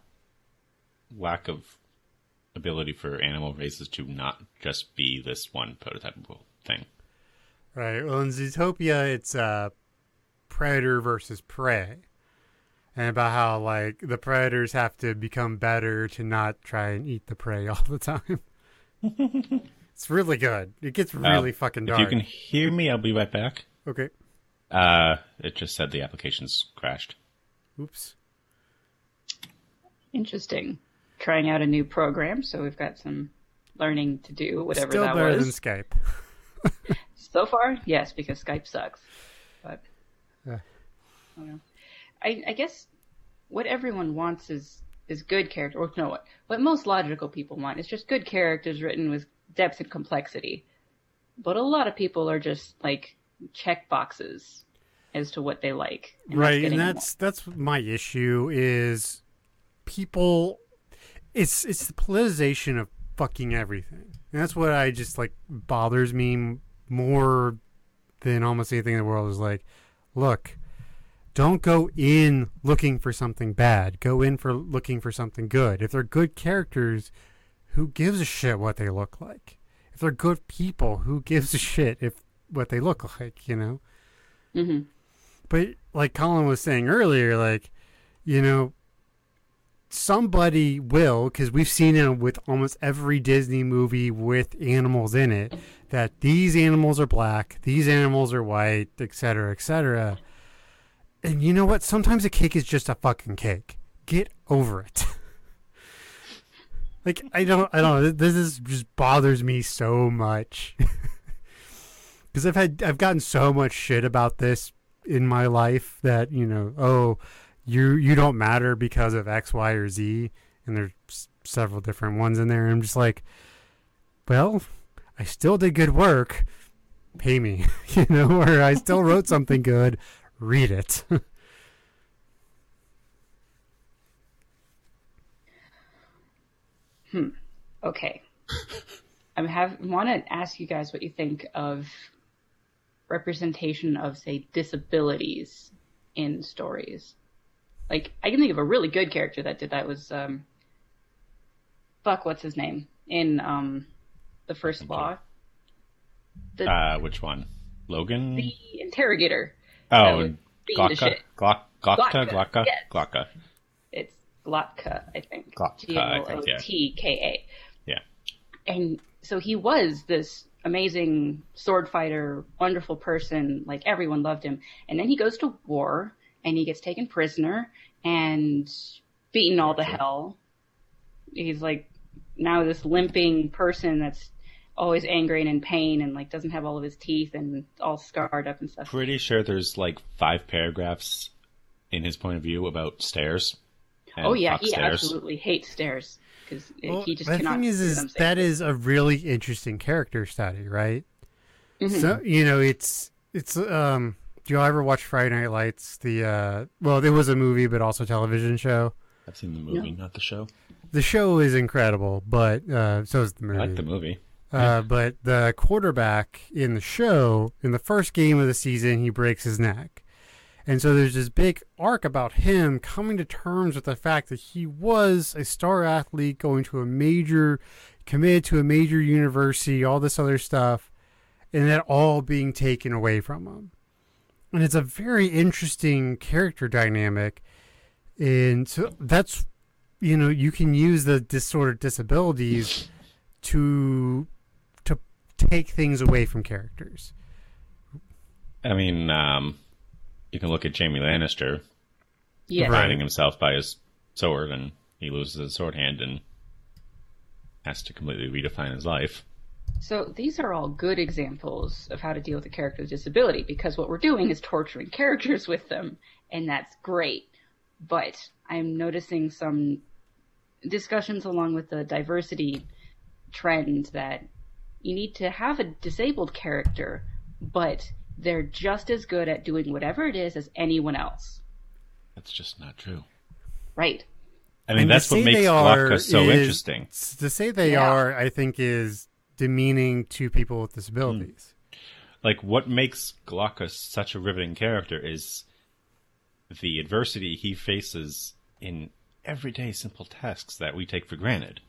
lack of ability for animal races to not just be this one prototypical thing. Right. Well, in Zootopia, it's uh, predator versus prey, and about how like the predators have to become better to not try and eat the prey all the time. it's really good. It gets really fucking dark. If you can hear me, I'll be right back. Okay. Uh, it just said the application's crashed. Oops. Interesting. Trying out a new program, so we've got some learning to do, whatever Still that better was. than Skype. So far, yes, because Skype sucks. But Yeah. I. I, I guess what everyone wants is is good character. Or no, what what most logical people want is just good characters written with depth and complexity. But a lot of people are just like check boxes as to what they like. and right getting and that's that's my issue is people it's it's the politicization of fucking everything. And that's what i just like bothers me more than almost anything in the world is like look don't go in looking for something bad. Go in for looking for something good. If they're good characters who gives a shit what they look like? If they're good people who gives a shit if what they look like you know? Hmm but like Colin was saying earlier, like, you know, somebody will, because we've seen it with almost every Disney movie with animals in it, that these animals are black, these animals are white, et cetera, et cetera. And you know what? Sometimes a cake is just a fucking cake. Get over it. like I don't, I don't. This is just bothers me so much because I've had, I've gotten so much shit about this in my life that you know, oh, you you don't matter because of X, Y, or Z, and there's several different ones in there. And I'm just like, well, I still did good work. Pay me, you know, or I still wrote something good. Read it. Hmm. Okay. I have want to ask you guys what you think of representation of say disabilities in stories. Like I can think of a really good character that did that was um fuck what's his name in um the first Thank law. The, Uh, which one? Logan? the interrogator. oh, was being the Glocka? Glock, Glocka? Glocka, Glocka? yes. Glocka. It's Glotka, I think. Glotka, G L O yeah. T K A. Yeah. And so he was this amazing sword fighter, wonderful person, like everyone loved him. And then he goes to war and he gets taken prisoner and beaten all to hell. He's like now this limping person that's always angry and in pain and like doesn't have all of his teeth and all scarred up and stuff. Pretty sure there's like five paragraphs in his point of view about stairs. Oh yeah, he stairs. absolutely hates stairs because Well, he just the cannot. thing is, do is them that safely. a really interesting character study, right? Mhm. So you know, it's it's um. Do you all ever watch Friday Night Lights? The uh, well, it was a movie, but also a television show. I've seen the movie, not the show. The show is incredible, but uh, so is the I movie. like the movie. Uh, but the quarterback in the show, in the first game of the season, he breaks his neck. And so there's this big arc about him coming to terms with the fact that he was a star athlete going to a major, committed to a major university, all this other stuff, and that all being taken away from him. And it's a very interesting character dynamic. And so that's, you know, you can use the disordered disabilities to to take things away from characters. I mean, um, you can look at Jamie Lannister yeah. Right. finding himself by his sword, and he loses his sword hand and has to completely redefine his life. So these are all good examples of how to deal with a character with disability because what we're doing is torturing characters with them, and that's great. But I'm noticing some discussions along with the diversity trend that you need to have a disabled character, but they're just as good at doing whatever it is as anyone else. That's just not true. Right. I mean, And that's what makes they Glocka so is- interesting. To say they Yeah. are, I think, is demeaning to people with disabilities. Hmm. Like, what makes Glocka such a riveting character is the adversity he faces in everyday simple tasks that we take for granted.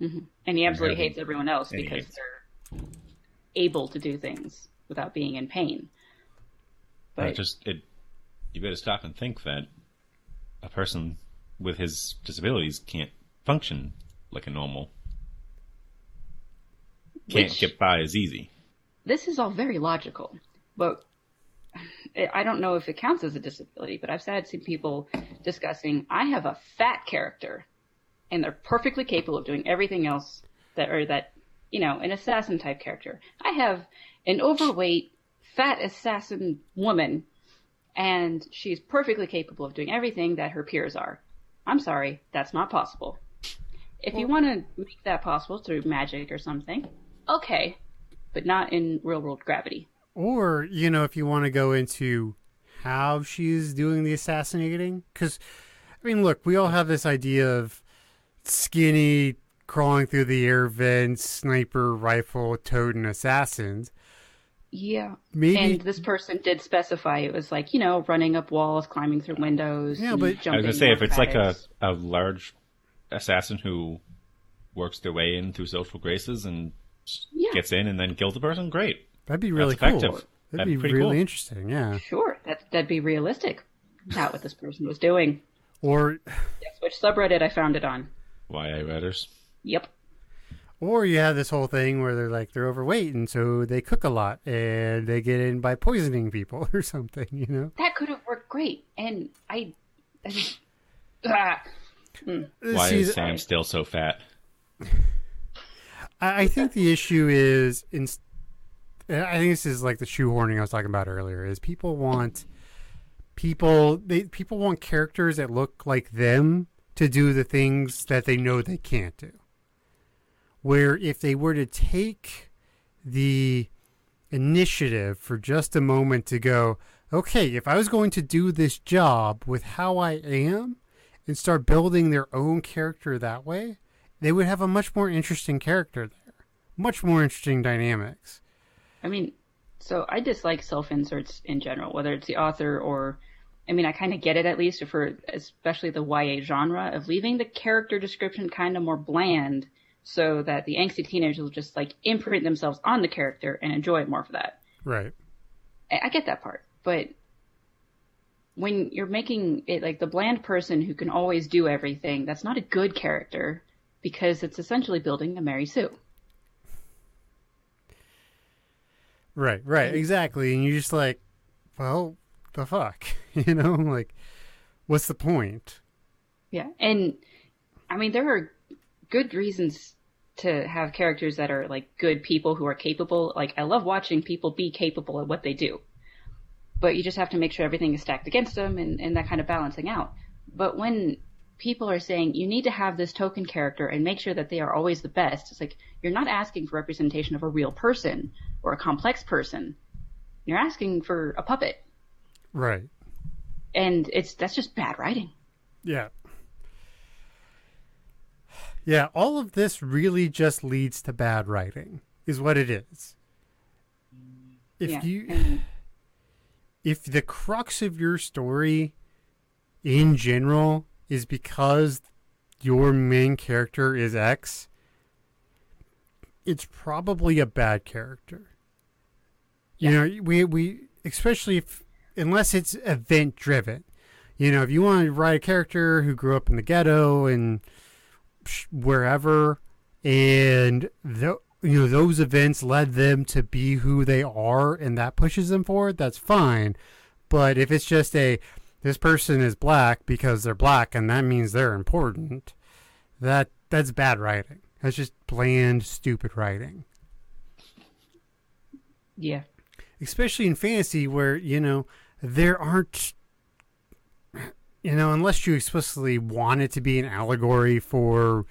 Mm-hmm. And he absolutely Really? hates everyone else And because hates- they're able to do things without being in pain. But But just it, you better stop and think that a person with his disabilities can't function like a normal. Can't Which- get by as easy. this is all very logical, but I- I don't know if it counts as a disability, but I've had some people discussing, I have a fat character and they're perfectly capable of doing everything else that, or that, you know, an assassin type character. I have an overweight, fat assassin woman and she's perfectly capable of doing everything that her peers are. I'm sorry, that's not possible. If you want to make that possible through magic or something, okay, but not in real world gravity. Or, you know, if you want to go into how she's doing the assassinating. Because, I mean, look, we all have this idea of skinny, crawling through the air vents, sniper, rifle, toting assassins. Yeah. Maybe. And this person did specify it was like, you know, running up walls, climbing through windows. Yeah, and but- I I was gonna say if it's like a, a large assassin who works their way in through social graces and Yeah. gets in and then kills the person, great. That'd be really That's cool. effective. That'd, That'd be be pretty really cool. interesting, yeah. Sure, that, that'd be realistic. Not what this person was doing. Or Guess which subreddit I found it on. YA writers. Yep. Or you have this whole thing where they're like they're overweight and so they cook a lot and they get in by poisoning people or something, you know. That could have worked great, and I. I just, ah. Why is Sam still so fat? I I think the issue is in. I think this is like the shoehorning I was talking about earlier. Is people want people they people want characters that look like them to do the things that they know they can't do. Where if they were to take the initiative for just a moment to go, okay, if I was going to do this job with how I am and start building their own character that way, they would have a much more interesting character there. Much more interesting dynamics. I mean, so I dislike self inserts in general, whether it's the author or. I mean, I kind of get it at least for especially the YA genre of leaving the character description kind of more bland so that the angsty teenagers will just like imprint themselves on the character and enjoy it more for that. Right. I, I get that part, but when you're making it like the bland person who can always do everything, that's not a good character because it's essentially building a Mary Sue. Right, right, exactly. And you're just like, well, the fuck? You know, like, what's the point? Yeah, and I mean there are good reasons to have characters that are like good people who are capable. Like I love watching people be capable at what they do, but you just have to make sure everything is stacked against them and, and that kind of balancing out. But when people are saying you need to have this token character and make sure that they are always the best, it's like you're not asking for representation of a real person or a complex person. You're asking for a puppet, Right. and it's that's just bad writing. Yeah. Yeah, all of this really just leads to bad writing, is what it is. If yeah, you if the crux of your story in general is because your main character is X, it's probably a bad character. You know, we we especially if unless it's event driven. You know, if you want to write a character who grew up in the ghetto and wherever, and the, you know those events led them to be who they are, and that pushes them forward, that's fine. But if it's just a this person is black because they're black and that means they're important, that that's bad writing. That's just bland, stupid writing. yeah, especially in fantasy where you know there aren't you know unless you explicitly want it to be an allegory for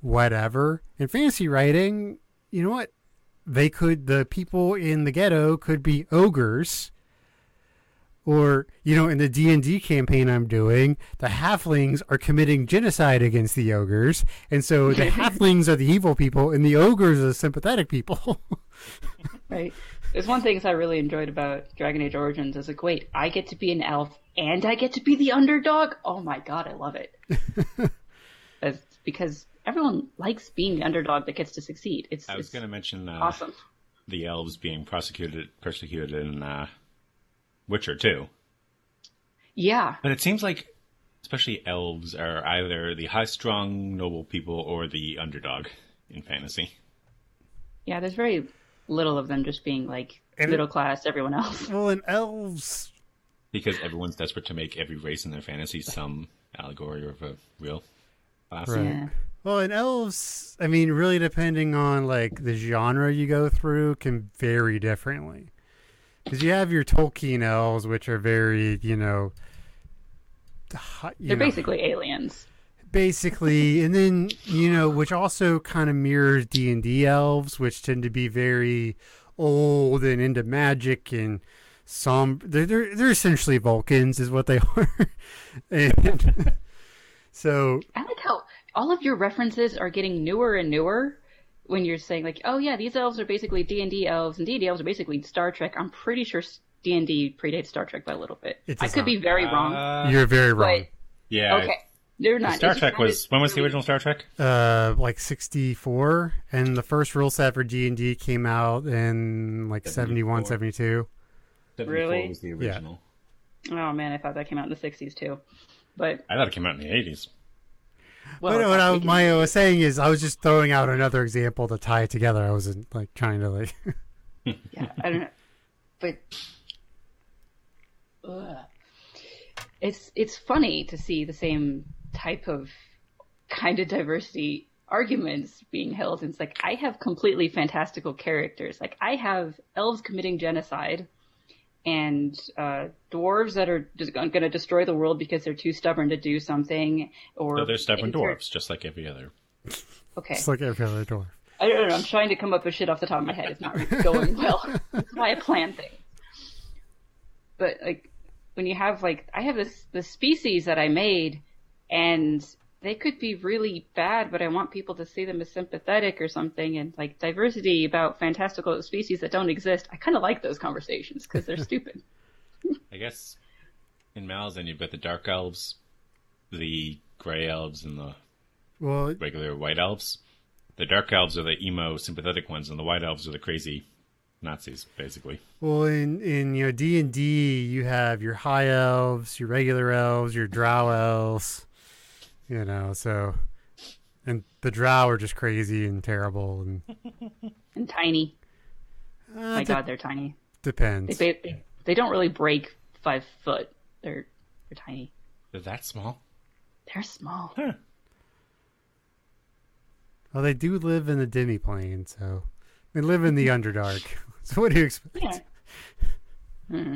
whatever in fantasy writing you know what they could the people in the ghetto could be ogres or you know in the d&d campaign i'm doing the halflings are committing genocide against the ogres and so the halflings are the evil people and the ogres are the sympathetic people right. There's one thing I really enjoyed about Dragon Age Origins is like, wait, I get to be an elf and I get to be the underdog. Oh my god, I love it. That's because everyone likes being the underdog that gets to succeed. It's, I was going to mention uh, awesome. the elves being prosecuted persecuted in uh, Witcher 2. Yeah, But it seems like, especially elves, are either the high strung, noble people or the underdog in fantasy. yeah. There's very little of them just being like And it- middle class. Everyone else. well and elves Because everyone's desperate to make every race in their fantasy some allegory of a real class. Right. Yeah. Well, and elves, I mean, really depending on like the genre you go through, can vary differently. Because you have your Tolkien elves, which are very, you know, you They're know, basically aliens. basically, and then you know, which also kind of mirrors D and D elves, which tend to be very old and into magic and some. They're they're, they're essentially Vulcans, is what they are, and so I like how all of your references are getting newer and newer. When you're saying like, oh yeah, these elves are basically D and D elves, and D and D elves are basically Star Trek. I'm pretty sure D and D predates Star Trek by a little bit. I could not. be very wrong, Uh, you're very wrong. but yeah. okay, they're not. Star Trek was when was the original Star Trek? uh like 64 and the first rule set for d&d came out in like 71 74. 72 Really? was the original. Oh man, I thought that came out in the '60s too. But I thought it came out in the eighties. Well, but what I, we can- Maya was saying is, I was just throwing out another example to tie it together. I wasn't like trying to like. yeah, I don't know, but Ugh. it's it's funny to see the same type of kind of diversity arguments being held. And It's like I have completely fantastical characters. Like I have elves committing genocide and uh, dwarves that are just going to destroy the world because they're too stubborn to do something. Or So they're stubborn dwarves, just like every other. Okay. It's like every other door. I don't know. I'm trying to come up with shit off the top of my head. It's not really going well. That's why I plan things. But like, when you have like, I have this the species that I made, and they could be really bad, but I want people to see them as sympathetic or something. And like diversity about fantastical species that don't exist, I kind of like those conversations because they're stupid. I guess in Malazan you've got the dark elves, the gray elves, and the Well, regular white elves. The dark elves are the emo, sympathetic ones, and the white elves are the crazy Nazis, basically. well, in in you know D and D, you have your high elves, your regular elves, your drow elves. You know, so and the drow are just crazy and terrible, and And tiny. uh, My de- God, they're tiny. depends. They, they they don't really break five foot. They're they're tiny. They're that small. They're small. Huh. Well, they do live in the demi plane, so they live in the underdark. So what do you expect? Yeah. Hmm.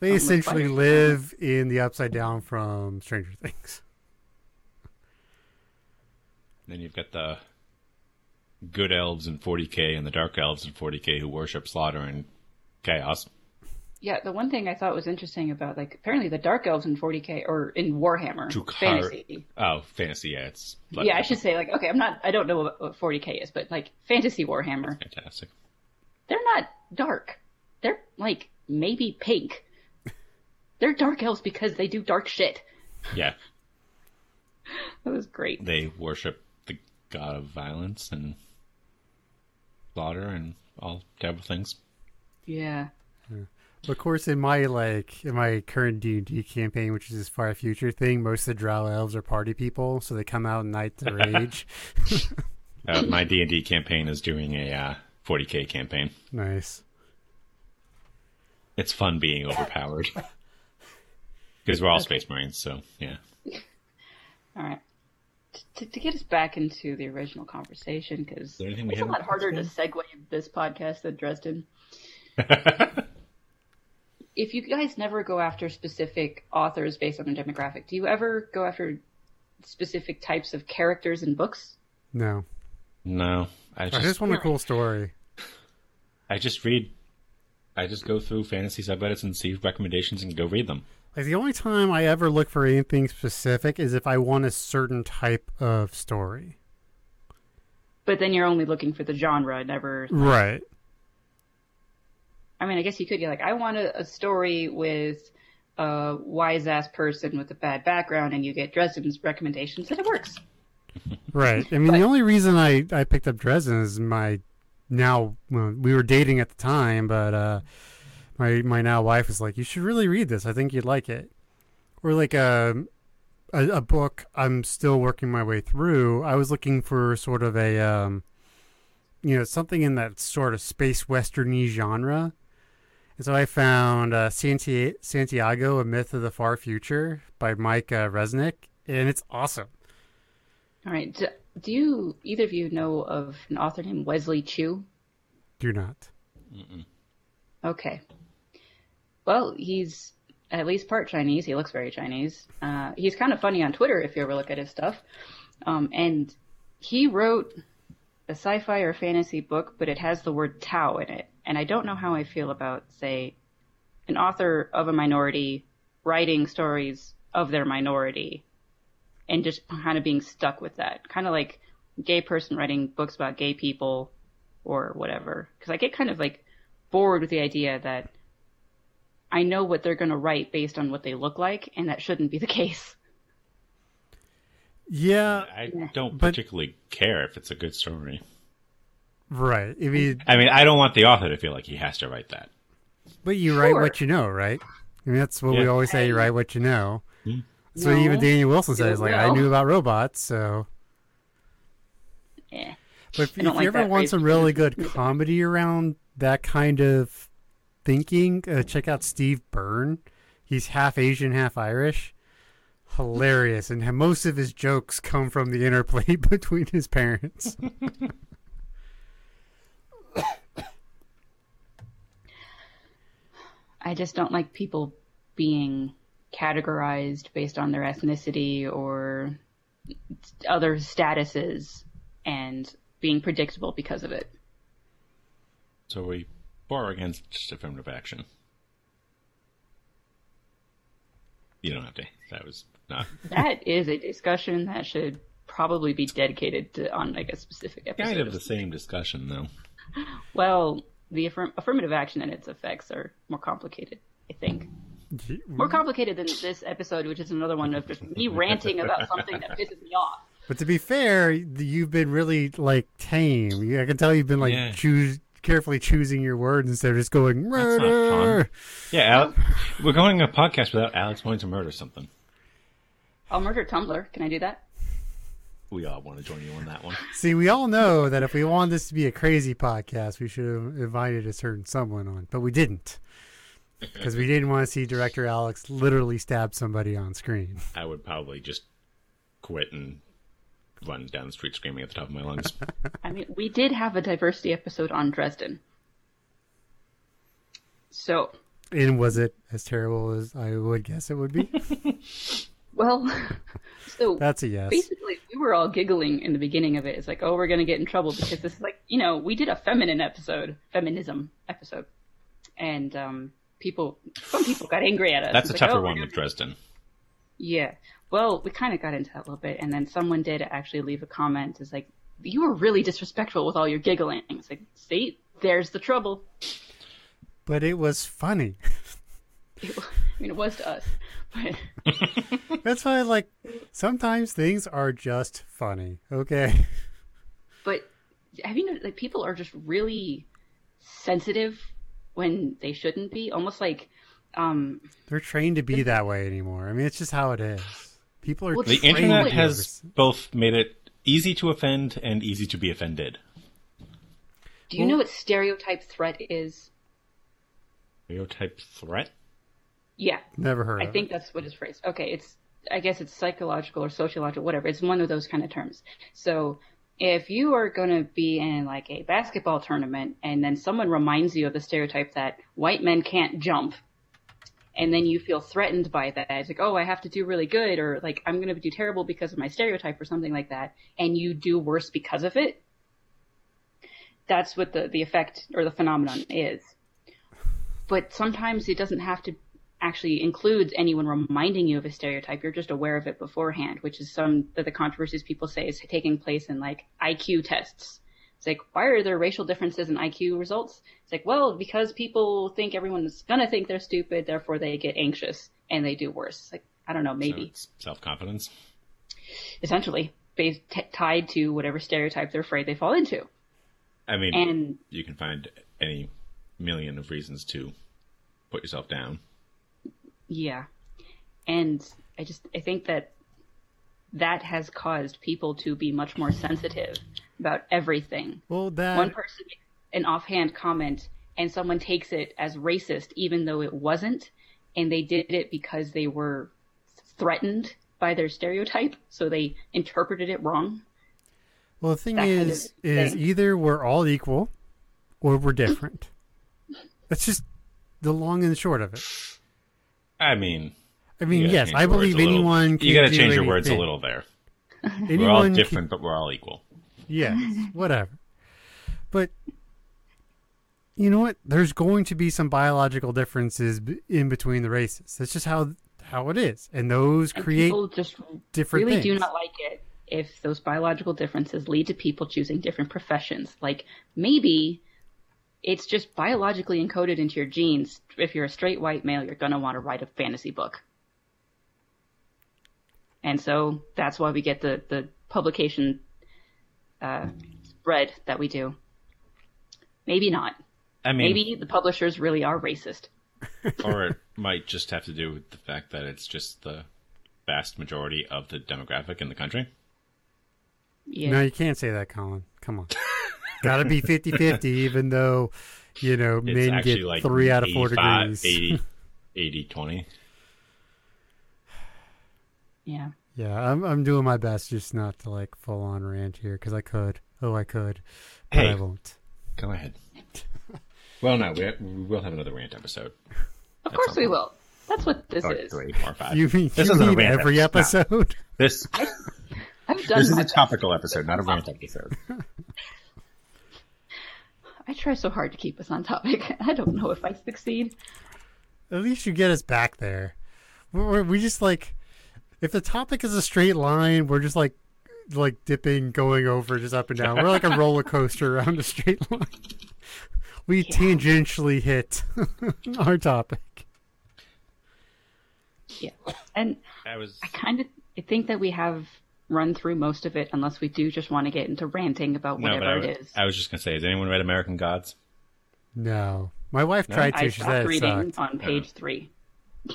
They Um, essentially live in the upside down from Stranger Things. Then you've got the good elves in 40k and the dark elves in 40k who worship slaughter and chaos. Yeah, the one thing I thought was interesting about like apparently the dark elves in 40k or in Warhammer Drukar- fantasy. Oh, fantasy, yeah, it's blood Yeah, I should say like okay, I'm not I don't know what, what 40k is, but like fantasy Warhammer, fantastic. they're not dark. They're like maybe pink. They're dark elves because they do dark shit. Yeah, That was great. they worship god of violence and slaughter and all terrible things. Yeah. Of course, in my like in my current D and D campaign, which is this far future thing, most of the drow elves are party people, so they come out at night to rage. Uh, my D and D campaign is doing a uh, 40k campaign. nice. It's fun being overpowered because we're all space marines. So yeah, All right. To, to get us back into the original conversation, because there anything we it's a lot harder to segue this podcast than Dresden. if you guys never go after specific authors based on a demographic, do you ever go after specific types of characters in books? No, no, I I just just want a cool story. I just read. I just go through fantasy subreddits and see recommendations and go read them. Like the only time I ever look for anything specific is if I want a certain type of story. But then you're only looking for the genre, never. Right. I mean, I guess you could get like, I want a, a story with a wise ass person with a bad background, and you get Dresden's recommendations, and it works. Right. I mean, But- the only reason I, I picked up Dresden is my now well, we were dating at the time, but uh, my my now wife is like, "You should really read this. I think you'd like it." Or like a, a a book I'm still working my way through. I was looking for sort of a um, you know something in that sort of space westerny genre. And so I found uh, Santi- Santiago, A Myth of the Far Future by Mike uh, Resnick, and it's awesome. All right. Do, do you either of you know of an author named Wesley Chu? Do not. Okay. Well, he's at least part Chinese. He looks very Chinese. Uh, he's kind of funny on Twitter if you ever look at his stuff. Um, and he wrote a sci-fi or fantasy book, but it has the word Tao in it. And I don't know how I feel about, say, an author of a minority writing stories of their minority and just kind of being stuck with that. Kind of like gay person writing books about gay people or whatever. Because I get kind of like bored with the idea that I know what they're going to write based on what they look like, and that shouldn't be the case. Yeah, I don't But- particularly care if it's a good story. right. I mean, I mean, I don't want the author to feel like he has to write that. but you write what you know, right? I mean, that's what we always say: you write what you know. Hmm. So even Daniel Wilson says, like, I knew about robots, so. Yeah. But if, if like you ever want phrase some really good comedy around that kind of thinking, uh, check out Steve Byrne. He's half Asian, half Irish. Hilarious, and most of his jokes come from the interplay between his parents. I just don't like people being categorized based on their ethnicity or other statuses and being predictable because of it. So we bar against affirmative action. You don't have to. That was not. That is a discussion that should probably be dedicated to on like a specific episode. Kind of the same discussion, though. Well, the affirm- affirmative action and its effects are more complicated, I think. More complicated than this episode, which is another one of just me ranting about something that pisses me off. But to be fair, you've been really like tame. I can tell you've been like Yeah. choose carefully choosing your words instead of just going murder. Yeah, Al- we're going a podcast without Alex wanting to murder something. I'll murder Tumblr. Can I do that? We all want to join you on that one. See, we all know that if we wanted this to be a crazy podcast, we should have invited a certain someone on, but we didn't. Because we didn't want to see director Alex literally stab somebody on screen. I would probably just quit and run down the street screaming at the top of my lungs. I mean, we did have a diversity episode on Dresden. So, And was it as terrible as I would guess it would be? well, so That's a yes. basically we were all giggling in the beginning of it. It's like, oh, we're gonna get in trouble because this is like, you know, we did a feminine episode, feminism episode, and um, people, some people got angry at us. That's a like, tougher oh, we're one gonna- with Dresden. Yeah. Well, we kind of got into that a little bit, and then someone did actually leave a comment. It's like, you were really disrespectful with all your giggling. It's like, see, there's the trouble. But it was funny. It, I mean, it was to us, but That's why, like, sometimes things are just funny. Okay. but have you noticed like people are just really sensitive when they shouldn't be? Almost like, um, They're trained to be that way anymore. I mean, it's just how it is. People are Well, The internet to has both made it easy to offend and easy to be offended. do you know what stereotype threat is? Stereotype threat? Yeah, never heard I of think that's what it's phrased. Okay, it's I guess it's psychological or sociological, whatever. It's one of those kind of terms. So if you are going to be in like a basketball tournament and then someone reminds you of the stereotype that white men can't jump, and then you feel threatened by that, it's like, oh, I have to do really good, or like I'm going to do terrible because of my stereotype or something like that, and you do worse because of it. That's what the the effect or the phenomenon is. But sometimes it doesn't have to actually includes anyone reminding you of a stereotype. You're just aware of it beforehand, which is some of the controversies people say is taking place in like IQ tests. It's like, why are there racial differences in IQ results? It's like, well, because people think everyone's gonna think they're stupid, therefore they get anxious and they do worse. It's like, I don't know, maybe. it's self confidence. Essentially, based, t- tied to whatever stereotype they're afraid they fall into. I mean, And you can find any million of reasons to put yourself down. Yeah. And I just I think that that has caused people to be much more sensitive about everything. Well, that One person makes an offhand comment and someone takes it as racist even though it wasn't and they did it because they were threatened by their stereotype so they interpreted it wrong. well, the thing that kind is, of is thing. either we're all equal, or we're different. That's just the long and the short of it. I mean, I mean, yes, I believe a little. anyone. Can You got to change your words a little there. Anyone We're all can- different, but we're all equal. Yes, whatever. But you know what? There's going to be some biological differences in between the races. That's just how how it is, and those And create people just different really things. do not like it if those biological differences lead to people choosing different professions. Like maybe it's just biologically encoded into your genes. If you're a straight white male, you're gonna want to write a fantasy book. And so that's why we get the, the publication uh, spread that we do. Maybe not. I mean, Maybe the publishers really are racist. or it might just have to do with the fact that it's just the vast majority of the demographic in the country. Yeah. No, you can't say that, Colin. Come on. Got to be 50 50, even though, you know, It's men get like three out of four degrees. 80, 80 20. yeah. Yeah, I'm, I'm doing my best just not to like full on rant here because I could. Oh, I could. But Hey. I won't. Go ahead. well, no, we, we will have another rant episode. Of At course we point. will. That's what this Or is. three, four, five. You mean, this you isn't mean every episode. No. This I've done this is a topical episode, not a rant episode. I try so hard to keep us on topic. I don't know if I succeed. At least you get us back there. We're, we just like, if the topic is a straight line, we're just like, like dipping, going over, just up and down. We're like a roller coaster around a straight line. We tangentially hit our topic. Yeah. And I was I kind of think that we have run through most of it unless we do just want to get into ranting about no, but whatever I, it is. I was just gonna say, has anyone read American Gods? No, my wife No? tried to. I she stopped said reading sucked. on page three.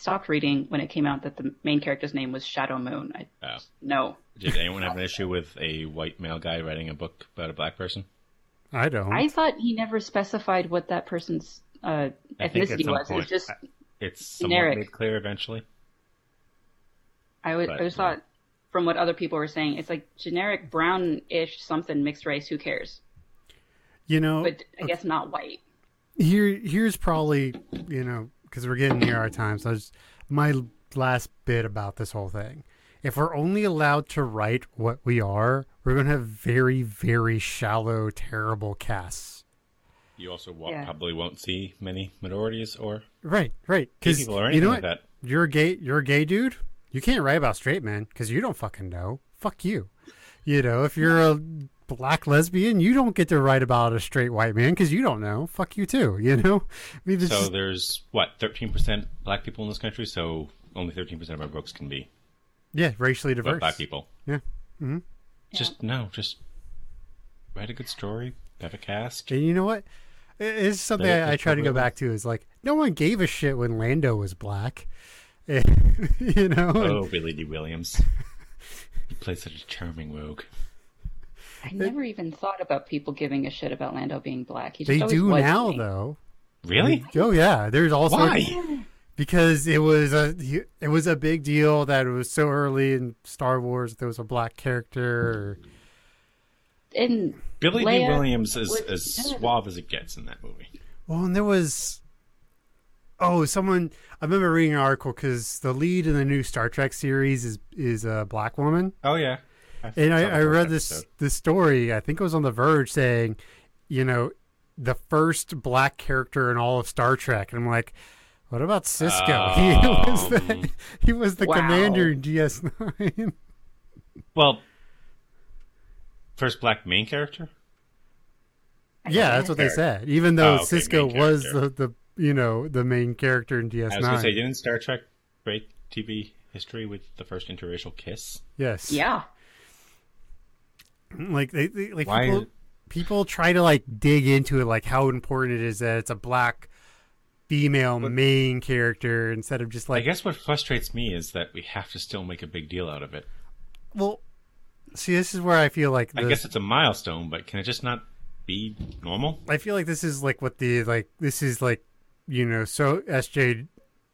I stopped reading when it came out that the main character's name was Shadow Moon. I Oh. no. Did anyone have an issue with a white male guy writing a book about a black person? I don't. I thought he never specified what that person's uh, I think at ethnicity some was. It was point- just It's somewhat Generic. made clear eventually. I would but, I just yeah. thought from what other people were saying, it's like generic brown-ish something mixed race. Who cares? you know, But I guess not white. here here's probably you know because we're getting near our time so just my last bit about this whole thing. If we're only allowed to write what we are we're going to have very very shallow terrible casts. You also wa- Yeah. probably won't see many minorities or right right because people or you know like what? that. you're a gay you're a gay dude? You can't write about straight men because you don't fucking know. Fuck you you know if you're a black lesbian you don't get to write about a straight white man because you don't know fuck you too you know I mean, So there's what 13% black people in this country, so only 13% of our books can be yeah racially diverse black people. yeah mm-hmm. Just no, just write a good story, have a cast. And you know what? It's something That I, I try to go back to. Is like no one gave a shit when Lando was black. you know, Oh, Billy Dee Williams. He plays such a charming rogue. I never even thought about people giving a shit about Lando being black. He just they do now me. though. Really? Oh yeah, there's also Why? because it was a it was a big deal that it was so early in Star Wars. That there was a black character. And Billy Dee Williams is as suave as it gets in that movie. Well, and there was oh someone I remember reading an article because the lead in the new Star Trek series is is a black woman. Oh yeah. And I, I read this episode. this story. I think it was on The Verge saying, you know, the first black character in all of Star Trek. And I'm like, what about Sisko? he was the Um, he was the Wow. commander in DS9. Well, first black main character. yeah, that's what they said. Even though Oh, okay, Sisko was the, the you know the main character in DS9. I was gonna say, DS9. didn't Star Trek break TV history with the first interracial kiss? Yes. yeah, hmm, Like they, they like Why- people people try to like dig into it, like how important it is that it's a black female main character instead of just like. I guess what frustrates me is that we have to still make a big deal out of it. Well, see, this is where I feel like I guess it's a milestone, but can it just not be normal? I feel like this is like what the like this is like you know so SJ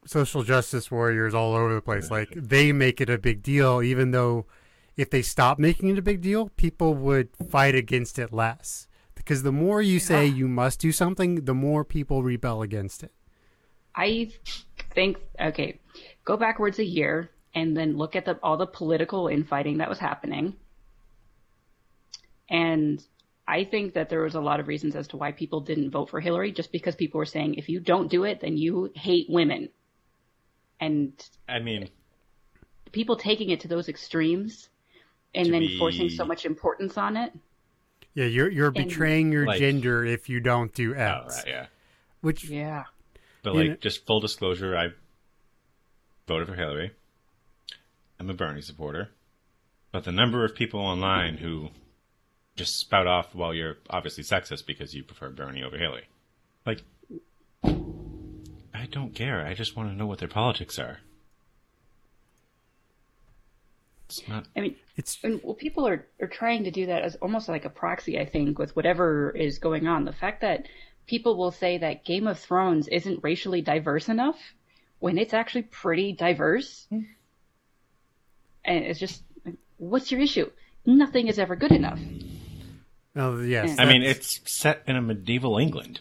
social justice warriors all over the place. Like they make it a big deal even though if they stop making it a big deal people would fight against it less. Because the more you say ah. you must do something the more people rebel against it. I think okay, go backwards a year and then look at the all the political infighting that was happening. And I think that there was a lot of reasons as to why people didn't vote for Hillary, just because people were saying if you don't do it, then you hate women. And I mean, people taking it to those extremes and then be- forcing so much importance on it. yeah you're you're betraying your Like- gender if you don't do oh, X. oh, right, yeah. which Yeah. But like, know- just full disclosure, I voted for Hillary. I'm a Bernie supporter, but the number of people online who just spout off while you're obviously sexist because you prefer Bernie over Hillary, like, I don't care. I just want to know what their politics are. It's not. I mean, It's and well, people are, are trying to do that as almost like a proxy, I think, with whatever is going on. The fact that people will say that Game of Thrones isn't racially diverse enough when it's actually pretty diverse. Hmm. And it's just, what's your issue? Nothing is ever good enough. Oh yes. I I mean, it's set in a medieval England.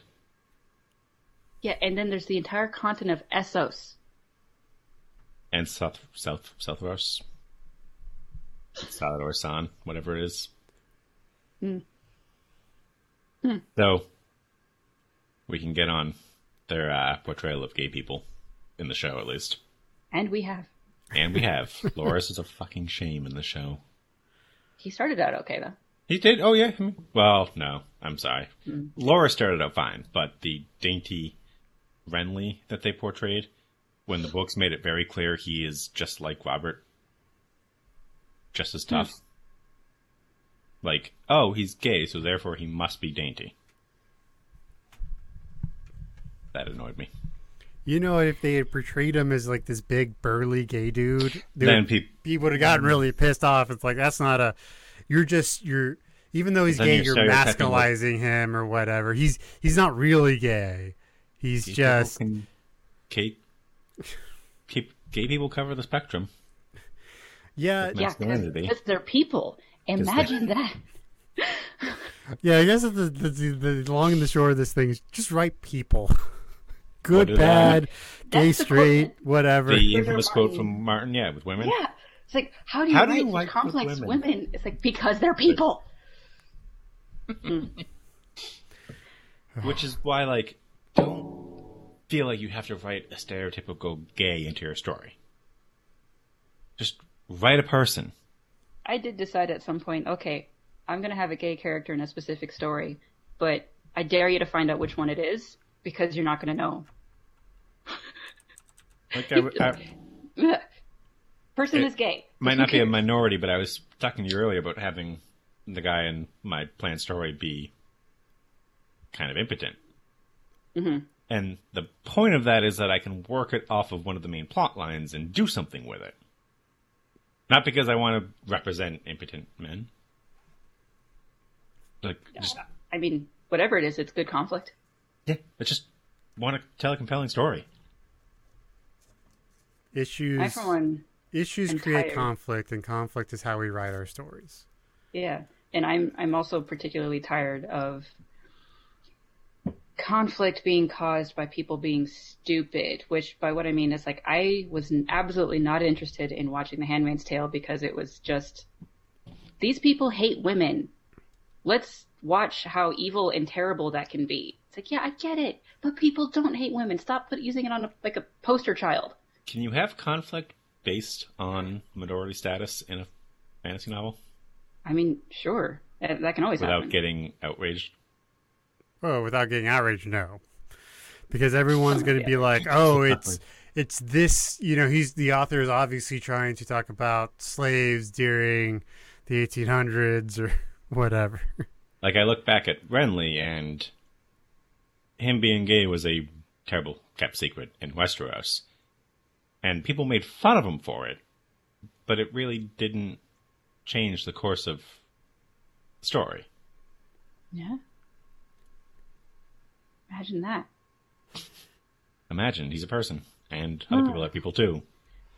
Yeah, and then there's the entire continent of Essos. and South South Southros, Salad or San, whatever it is. So we can get on their uh, portrayal of gay people in the show, at least, And we have. and we have Loras is a fucking shame in the show. He started out okay, though. He did. Oh yeah. Well, no, I'm sorry. Hmm. Laura started out fine, but the dainty Renly that they portrayed, when the books made it very clear he is just like Robert, just as tough. Hmm. Like, oh, he's gay, so therefore he must be dainty. That annoyed me. you know, if they had portrayed him as like this big burly gay dude, they Then would, peop- he would have gotten really pissed off. It's like that's not a. You're just you're. Even though he's gay, you're you're stereotyping what- masculizing him or whatever. He's he's not really gay. He's Gay just can- Kate, keep gay people cover the spectrum. yeah Yeah, because they're people. Imagine that. yeah. I guess the the, the the long and the short of this thing is just right people. Good, bad, gay, straight, quote. whatever. The infamous quote from Martin, yeah, with women. Yeah. It's like, how do you How do write you such like complex women? women? It's like, because they're people. Which is why, like, don't feel like you have to write a stereotypical gay into your story. Just write a person. I did decide at some point, okay, I'm going to have a gay character in a specific story, but I dare you to find out which one it is because you're not going to know. Like, I, I Person It is gay. might not be a minority, but I was talking to you earlier about having the guy in my planned story be kind of impotent. Mhm. And the point of that is that I can work it off of one of the main plot lines and do something with it. Not because I want to represent impotent men. Like, just I mean, whatever it is, it's good conflict. Yeah, I just want to tell a compelling story. Issues I, for one, issues am create tired. conflict, and conflict is how we write our stories. Yeah, and I'm I'm also particularly tired of conflict being caused by people being stupid. Which, by what I mean, is like I was absolutely not interested in watching The Handmaid's Tale because it was just these people hate women. Let's watch how evil and terrible that can be. It's like, yeah, I get it, but people don't hate women. Stop put, using it on a, like a poster child. Can you have conflict based on minority status in a fantasy novel I mean, sure, that, that can always happen. without happen. getting outraged? Oh, without getting outraged, no, because everyone's going to Yeah. be like, "Oh, it's it's this." You know, he's the author is obviously trying to talk about slaves during the 1800s or whatever. Like I look back at Renly and him being gay was a terrible kept secret in Westeros. And people made fun of him for it, but it really didn't change the course of the story. Yeah. Imagine that. Imagine he's a person, and other people are people too.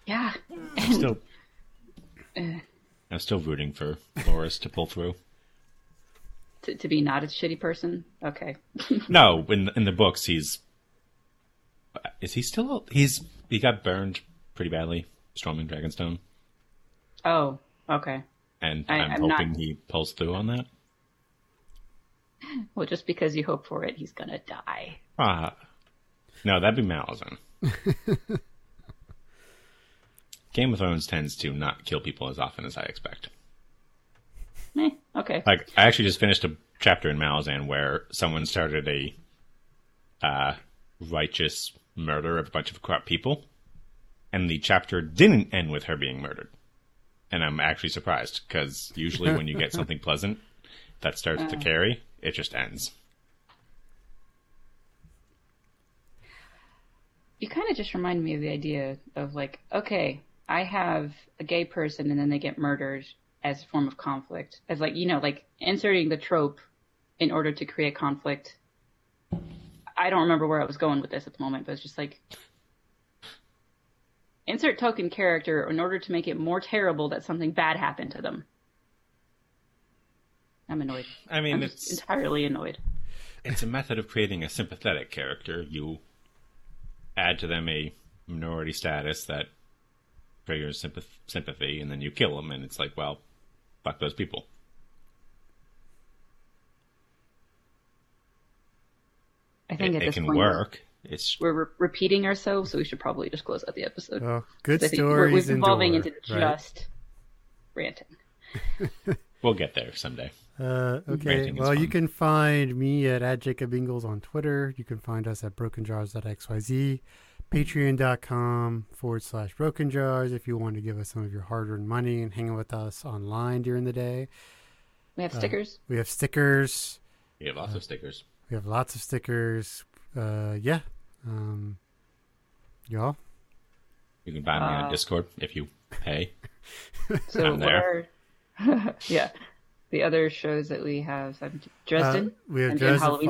Yeah. I'm still, Uh, I'm still rooting for Loras to pull through. to, to be not a shitty person. Okay. No, in in the books, he's is he still? He's he got burned pretty badly, storming Dragonstone, oh, okay. and I- I'm, I'm not- hoping he pulls through on that. Well, just because you hope for it, he's gonna die. Ah, no, that'd be Malazan. Game of Thrones tends to not kill people as often as I expect. Eh, okay. Like, I actually just finished a chapter in Malazan where someone started a uh, righteous murder of a bunch of corrupt people, and the chapter didn't end with her being murdered. And I'm actually surprised because usually when you get something pleasant that starts to uh. carry, it just ends. You kind of just remind me of the idea of like, okay, I have a gay person and then they get murdered as a form of conflict, as like you know, like inserting the trope in order to create conflict. I don't remember where I was going with this at the moment, but it's just like insert token character in order to make it more terrible that something bad happened to them. I'm annoyed. I mean, I'm it's just entirely annoyed. it's a method of creating a sympathetic character. You add to them a minority status that triggers sympath- sympathy, and then you kill them, and it's like, well, fuck those people. I think It, at it this can point work. It's we're re- repeating ourselves, so we should probably just close out the episode. Oh, good I think we're, stories. we're evolving endure, into right? just ranting. we'll get there someday. Uh, okay. Ranting is Well, you can find me at, at Jacob Ingles on Twitter. You can find us at brokenjars.xyz, patreon.com forward slash broken jars if you want to give us some of your hard earned money and hang with us online during the day. We Uh, have stickers. We have stickers. We have lots of stickers. We have lots of stickers. Uh, yeah. Um, y'all. You can buy me Uh, on Discord if you pay. So I'm what there. are yeah the other shows that we have? um, Dresden. Uh, we have and- and Dresden Halloween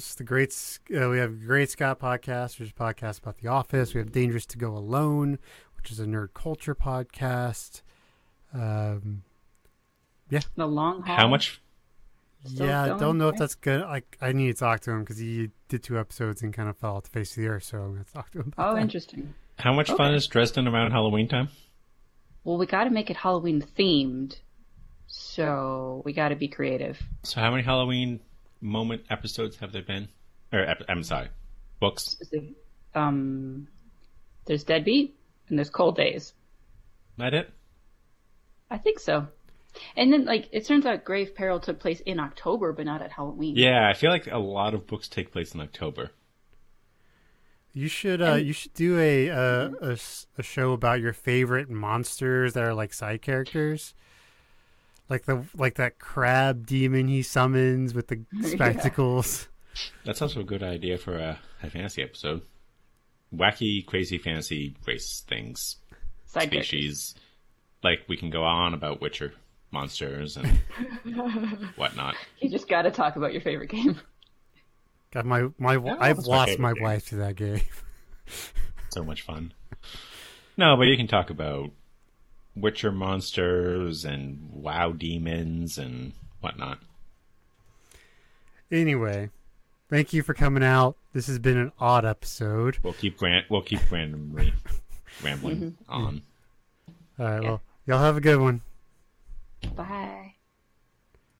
stuff? The great. Uh, we have Great Scott podcast, which is a podcast about The Office. We have Dangerous to Go Alone, which is a nerd culture podcast. Um, yeah. the long haul. How much? Still yeah, I going, don't know if that's good. Like, I need to talk to him because he did two episodes and kind of fell off the face of the earth. So I'm going to talk to him. About Oh, that. interesting. How much fun is Dresden around Halloween time? Well, we got to make it Halloween themed, so we got to be creative. So, how many Halloween moment episodes have there been? Or, ep- I'm sorry, books. Um, there's Deadbeat and there's Cold Days. That it? I think so. And then, like, it turns out Grave Peril took place in October, but not at Halloween. Yeah, I feel like a lot of books take place in October. You should uh, you should do a, uh, a s- a show about your favorite monsters that are like side characters, like the like that crab demon he summons with the Yeah. spectacles. That's also a good idea for a, a fantasy episode. Wacky, crazy fantasy race things, Side characters. species. Like we can go on about Witcher monsters and whatnot. You just got to talk about your favorite game. God, my my Yeah, I've that's my lost my wife to that game. So much fun. No, but you can talk about Witcher monsters and WoW demons and whatnot. anyway, thank you for coming out. This has been an odd episode. We'll keep ran- we'll keep randomly rambling mm-hmm. on. All right, Yeah. well, y'all have a good one. Bye.